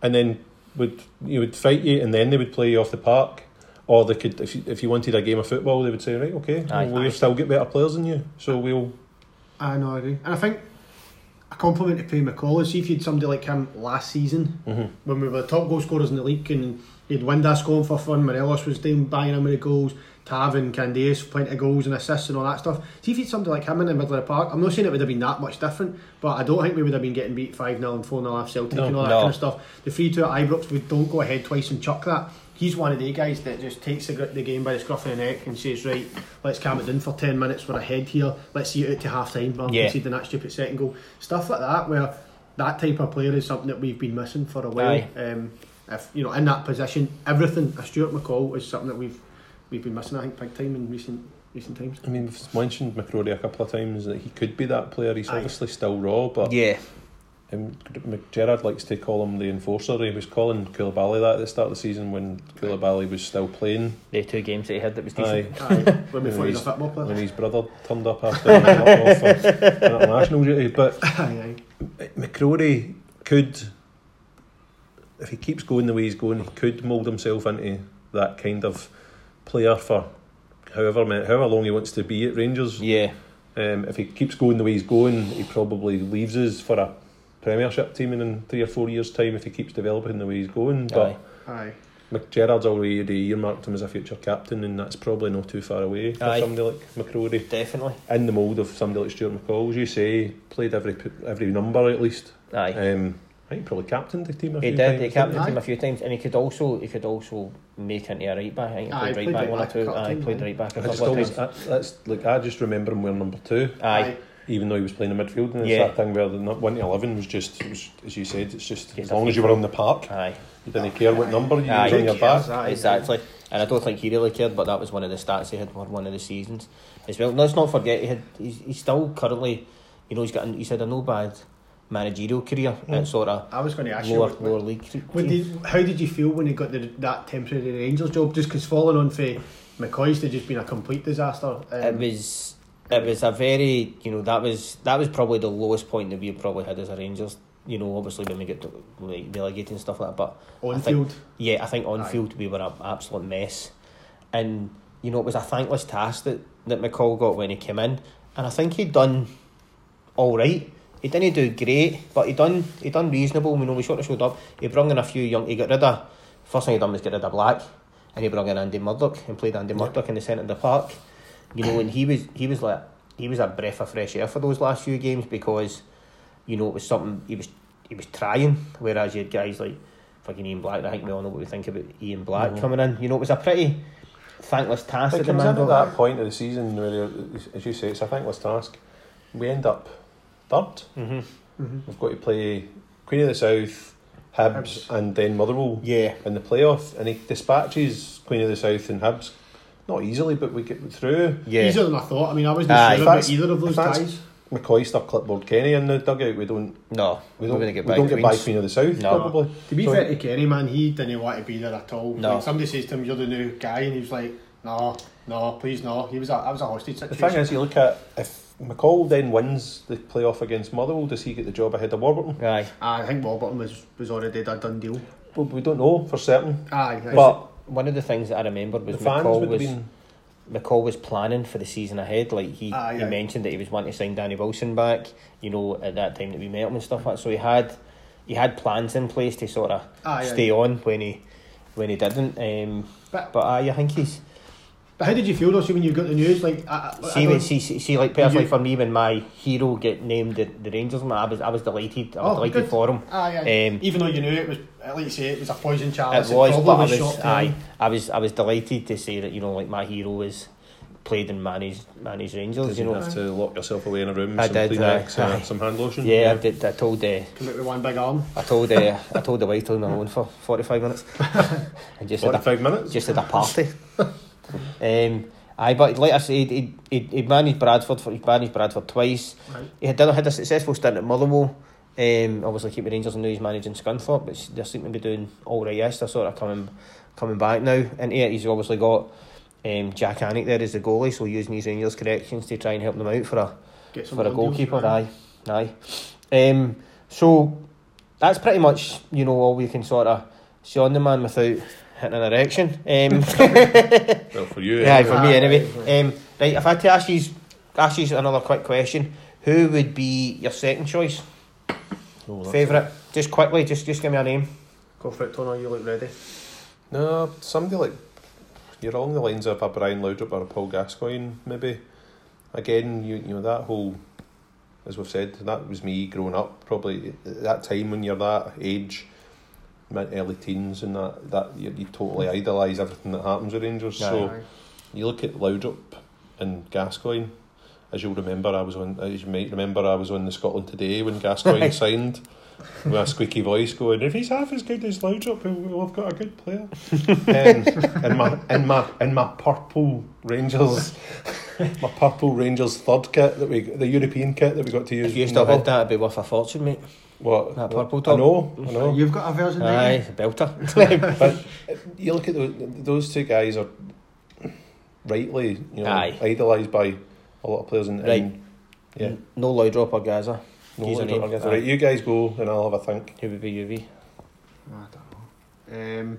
and then would you would fight you, and then they would play you off the park. Or they could, if you, if you wanted a game of football, they would say, right, okay, Aye. well, we've still got better players than you, so we'll I know, I agree. And I think a compliment to Paddy McCall see if you had somebody like him last season Mhm. when we were the top goal scorers in the league and he had Windass going for fun, Morelos was doing buying him with the goals, Tav and Candeias plenty of goals and assists and all that stuff. See if you had somebody like him in the middle of the park. I'm not saying it would have been that much different, but I don't think we would have been getting beat 5 0 and 4 0 off Celtic No, and all that no. kind of stuff. The 3 2 at Ibrox, we don't go ahead twice and chuck that. He's one of the guys that just takes the, the game by the scruff of the neck and says, right, let's calm it down for 10 minutes, we're ahead here, let's see it out to half time, rather Yeah. than conceding that stupid second goal. Stuff like that, where that type of player is something that we've been missing for a while. Um, if you know, in that position, everything a Stuart McCall is something that we've we've been missing. I think big time in recent recent times. I mean, we've mentioned McCrorie a couple of times that he could be that player. He's Aye. obviously still raw, but Yeah, Um, McGerrard likes to call him the enforcer. He was calling Coulibaly that at the start of the season when Coulibaly was still playing. The two games that he had that was decent. Aye, Aye, when we Yeah, he was a football player. when his brother turned up after being up off for international duty. But Aye, aye. McCrorie could, if he keeps going the way he's going, he could mould himself into that kind of player for however however long he wants to be at Rangers. Yeah, Um, if he keeps going the way he's going, he probably leaves us for a Premiership team in, in three or four years' time if he keeps developing the way he's going. But Aye. Aye. McGerrard's already earmarked him as a future captain, and that's probably not too far away for Aye. somebody like McCrorie. definitely. In the mould of somebody like Stuart McCall, as you say, played every every number at least. Aye. Um, I think he probably captained the team a He few did. times. He captained the team a few times, and he could also he could also make into a right back. I think he Aye, played played right back right one or a two. couple Aye, played right back a I couple of always, times. I, that's like I just remember him wearing number two, Aye, even though he was playing in midfield, and it's Yeah. that thing where the nu- one to eleven was just, was, as you said, it's just Yes, as long as you were on the park, aye, you didn't care what number you Aye. was on your Who back. aye. exactly. And I don't think he really cared, but that was one of the stats he had for one of the seasons as well. Let's not forget he had he's, he's still currently, you know, he's got he's had a no bad managerial career Mm. at sort of I was going to ask you. what- lower league. When did, how did you feel when he got the, that temporary Rangers job? Just because following on for McCoist had just been a complete disaster. Um, it was it was a very you know that was that was probably the lowest point that we probably had as a Rangers. You know, obviously when we get to like relegated and stuff like that, but on I think- field. Yeah, I think on Aye. field we were an absolute mess. And, you know, it was a thankless task that, that McCall got when he came in. And I think he'd done all right. He didn't do great, but he done he done reasonable. You know, we sort of showed up. He brought in a few young. He got rid of first thing he done was get rid of Black, and he brought in Andy Murdoch and played Andy Murdoch in the centre of the park. You know, and he was he was like he was a breath of fresh air for those last few games because, you know, it was something he was he was trying. Whereas you had guys like fucking Ian Black. I think we all know what we think about Ian Black Mhm. coming in. You know, it was a pretty thankless task It that the comes at that point of the season where, as you say, it's a thankless task. We end up third. Mm-hmm. Mm-hmm. We've got to play Queen of the South, Hibs, Hibs. and then Motherwell Yeah, in the playoff, and he dispatches Queen of the South and Hibs. Not easily, but we get through. yeah. Easier than I thought. I mean, I wasn't Aye. sure about either of those that's- guys. McCoist stuck clipboard Kenny in the dugout. We don't. No, We we don't. wouldn't get we don't get by Queens. Queen of the South. No. Probably. To be So- fair to Kenny, man, he didn't want to be there at all. No. Like, somebody says to him, "You're the new guy," and he was like, "No, no, please, no." He was a, that was a hostage situation. The thing is, you look at if McCall then wins the playoff against Motherwell, does he get the job ahead of Warburton? Aye, I think Warburton was was already a done deal. Well, we don't know for certain. Aye, aye. But one of the things that I remember was the McCall was been. McCall was planning for the season ahead. Like he, Aye, he aye. mentioned that he was wanting to sign Danny Wilson back. You know, at that time that we met him and stuff like. that. So he had he had plans in place to sort of Aye, ah, aye. stay on when he when he didn't. Um, But, but ah, aye, I think he's but how did you feel though? See when you got the news, like I, I, I see, don't- when, see, see, see, like personally you- for me, when my hero get named the, the Rangers, man, I was I was delighted. I was Oh, delighted good. for him. Aye, aye. Um, Even though you knew it was, like you say, it was a poison chalice. it was, probably but I was, aye, I was, I was delighted to say that you know, like my hero was played and managed, managed Rangers. Did You you know, have to lock yourself away in a room, I some did, Kleenex aye, and aye. some hand lotion? yeah, I did. I told, uh, Come out with one big arm. I told, uh, I told the wife to leave me alone for forty five minutes, and just Forty-five minutes. just had a party. um, aye, but like I said, he he he managed Bradford for he managed Bradford twice. Right. He had done had a successful stint at Motherwell. Um, obviously keep the Rangers and now he's managing Scunthorpe, but they seem to be doing all right. Yes, they're sort of coming coming back now. And yeah, he's obviously got um, Jak Alnwick there as the goalie, so using his Rangers connections to try and help them out for a for a goalkeeper. Aye, aye. Um, so that's pretty much you know all we can sort of see on the man without hitting an erection. Um, Well, for you, yeah, anyway. for me anyway. Um, right, if I had to ask you, ask you another quick question, who would be your second choice, Oh, that's- favourite? Just quickly, just just give me a name. Go for it, Tono. You look ready. No, somebody like you're along the lines of a Brian Laudrup or a Paul Gascoigne, maybe. Again, you you know that whole, as we've said, that was me growing up. Probably at that time when you're that age, mid early teens, and that that you, you totally idolise everything that happens with Rangers. So Aye. you look at Laudrup and Gascoigne. As you'll remember, I was on. As you might remember, I was on the Scotland Today when Gascoigne signed, with a squeaky voice going, "If he's half as good as we'll have got a good player." um, in my in my in my purple Rangers my purple Rangers third kit that we the European kit that we got to use. If you in still the had that, it'd be worth a fortune, mate. What That what- purple I know, I know. You've got a version there. Aye, belter. but you look at those, those two guys are rightly, you know, Aye. idolised by a lot of players. And, Right. and yeah, no Laudrup or Gaza. no, He's I a don't name. guess. Aye. Right, you guys go, and I'll have a think. Who would be UV? I don't know. Um,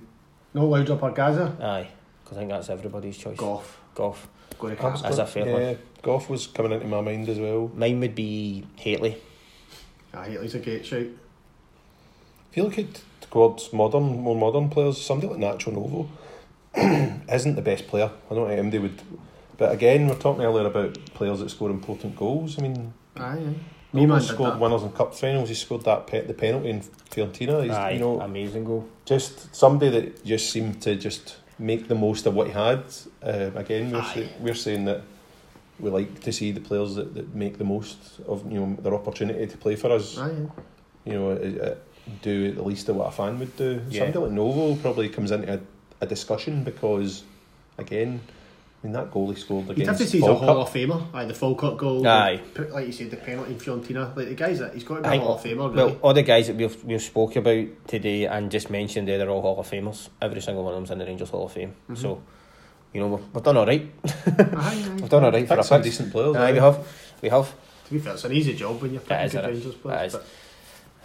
no Laudrup or Gaza. Aye, because I think that's everybody's choice. Gough. Gough. Go to That's As a fair one. yeah, Gough was coming into my mind as well. Mine would be Hateley. Ah, Hateley's a great shout. If you look at towards modern, more modern players, somebody like Nacho Novo isn't the best player. I don't think MD would. But again, we are talking earlier about players that score important goals. I mean, Aye, aye. Novo scored that. winners in cup finals. He scored that pe- the penalty in Fiorentina. He's, Aye, you know, amazing goal. just somebody that just seemed to just make the most of what he had. Uh, again, we're, say, we're saying that we like to see the players that, that make the most of you know their opportunity to play for us. Aye, aye. You know, uh, uh, do at least of what a fan would do. Yeah. Somebody like Novo probably comes into a, a discussion because, again, I mean that goal he scored against You'd have to say he's a Hall of Famer. Aye, the Falkirk goal. Aye. the- Like you said, the penalty in Fiorentina. Like the guys that he's got to be I a think- Hall of Famer. Well, all the guys that we've we've spoke about today and just mentioned there, they're all Hall of Famers. Every single one of them's in the Rangers Hall of Fame. Mhm. So, you know, we've, we've done all right. aye, aye. We've done all right for Picked our some decent players. Aye, aye. we have. We have. To be fair, it's an easy job when you're picking is, good it is.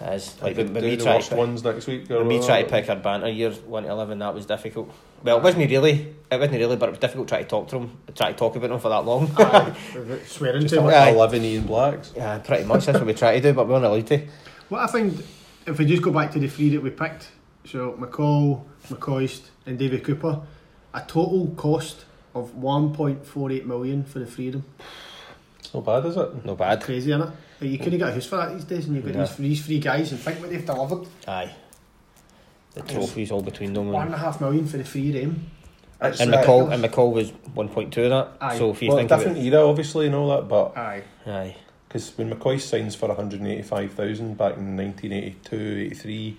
Rangers It players. is. but As Like like when, when we the tried worst to, ones next week. or when we whatever. tried to pick our banter year one to eleven, that was difficult. Well, it wasn't really. It wasn't really, but it was difficult trying to talk to them, try to talk about them for that long. aye, swearing Just too much. Aye. eleven Ian Blacks. yeah, pretty much. That's what we try to do, but we weren't allowed to. What I find, if we just go back to the three that we picked, so McCall, McCoist, and David Cooper, a total cost of 1.48 million for the freedom. of. It's not bad, is it? No bad. Crazy, innit? Like, you couldn't get a house for that these days, and you've got Yeah. these, these three guys, and think what they've delivered. Aye. The trophies all between them. One And, and a half million for the three of them. It's, and McCall and McCall was one point two of that. Aye. So if you well, think of different it, era, obviously, and all that, but Aye. aye, because when McCoist signs for 185,000 back in 1982, 83,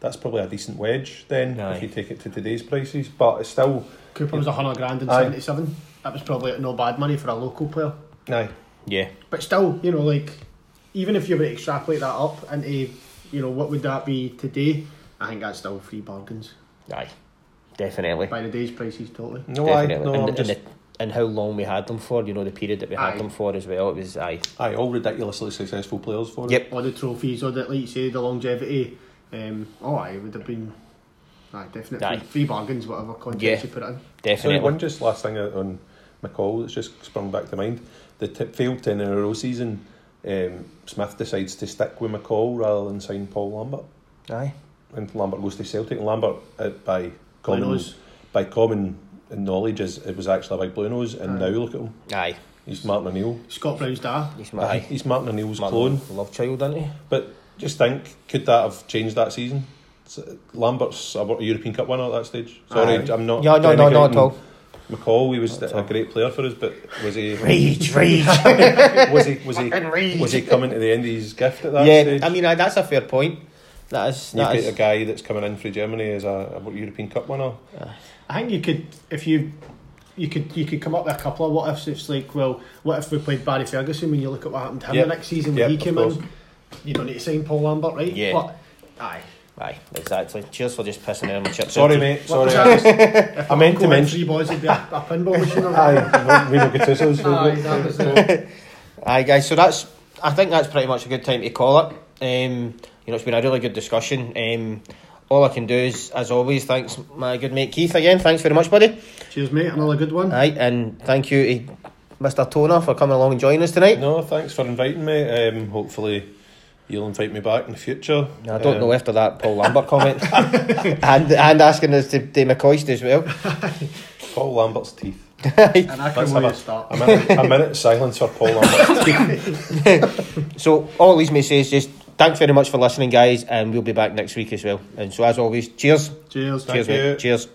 that's probably a decent wedge then Aye. if you take it to today's prices. But it's still, Cooper was a hundred grand in seventy seven. That was probably no bad money for a local player. aye, yeah, But still, you know, like even if you were to extrapolate that up into, you know, what would that be today? I think that's still free bargains aye, definitely, by the day's prices, totally. no, I, no, and, I'm and, just, the, and how long we had them for? You know, the period that we had Aye. them for as well. It was aye, aye, all ridiculously successful players for it. Yep. All the trophies, all the like you say, the longevity. Um, oh, I would have been. Aye, definitely Aye. free bargains, whatever context Yeah. you put it in. Sorry, definitely. one just last thing on McCall that's just sprung back to mind. The t- failed 10 in a row season, um, Smith decides to stick with McCall rather than sign Paul Lambert. Aye, And Lambert goes to Celtic. And Lambert, uh, by common Bluenos. by common knowledge, is it was actually a big blue nose. And Aye. now look at him. aye. He's Martin O'Neill. Scott Brown's dad. He's Aye. aye. He's Martin O'Neill's My clone. love child, isn't he? But just think, could that have changed that season? S- Lambert's a European Cup winner at that stage. Sorry, Aye. I'm not. Yeah, no, no, not at all. McCall, he was a great player for us, but was he? Rage, rage. was he? Was he? Rage. Was he coming to the end of his gift at that yeah, stage? I mean uh, that's a fair point. That is. you That get a guy that's coming in from Germany as a, a European Cup winner. Uh, I think you could, if you, you could, you could come up with a couple of what ifs. It's like, well, what if we played Barry Ferguson? When you look at what happened to him Yep. the next season Yep, when he came in, you don't need to sign Paul Lambert, right? Yeah. But, aye. Aye, exactly. Cheers for just pissing in my chips. Sorry, out. mate. Sorry. was I meant to mention- three boys, it'd be a, a pinball machine. or Aye, Rino Gattuso's Aye, favourite. that was it. Aye, guys. So that's. I think that's pretty much a good time to call it. Um, you know, it's been a really good discussion. Um, all I can do is, as always, thanks my good mate Keith again. Thanks very much, buddy. Cheers, mate. Another good one. Aye, and thank you to Mr. Toner for coming along and joining us tonight. No, thanks for inviting me. Um, hopefully, you'll invite me back in the future. I don't Um, know after that Paul Lambert comment, and and asking us to do McCoist as well. Paul Lambert's teeth. And I can Let's have a- start. A minute, a minute silence for Paul Lambert's teeth. So all these may say is just thanks very much for listening, guys, and we'll be back next week as well. And so as always, cheers, Cheers. Thank cheers, you. cheers.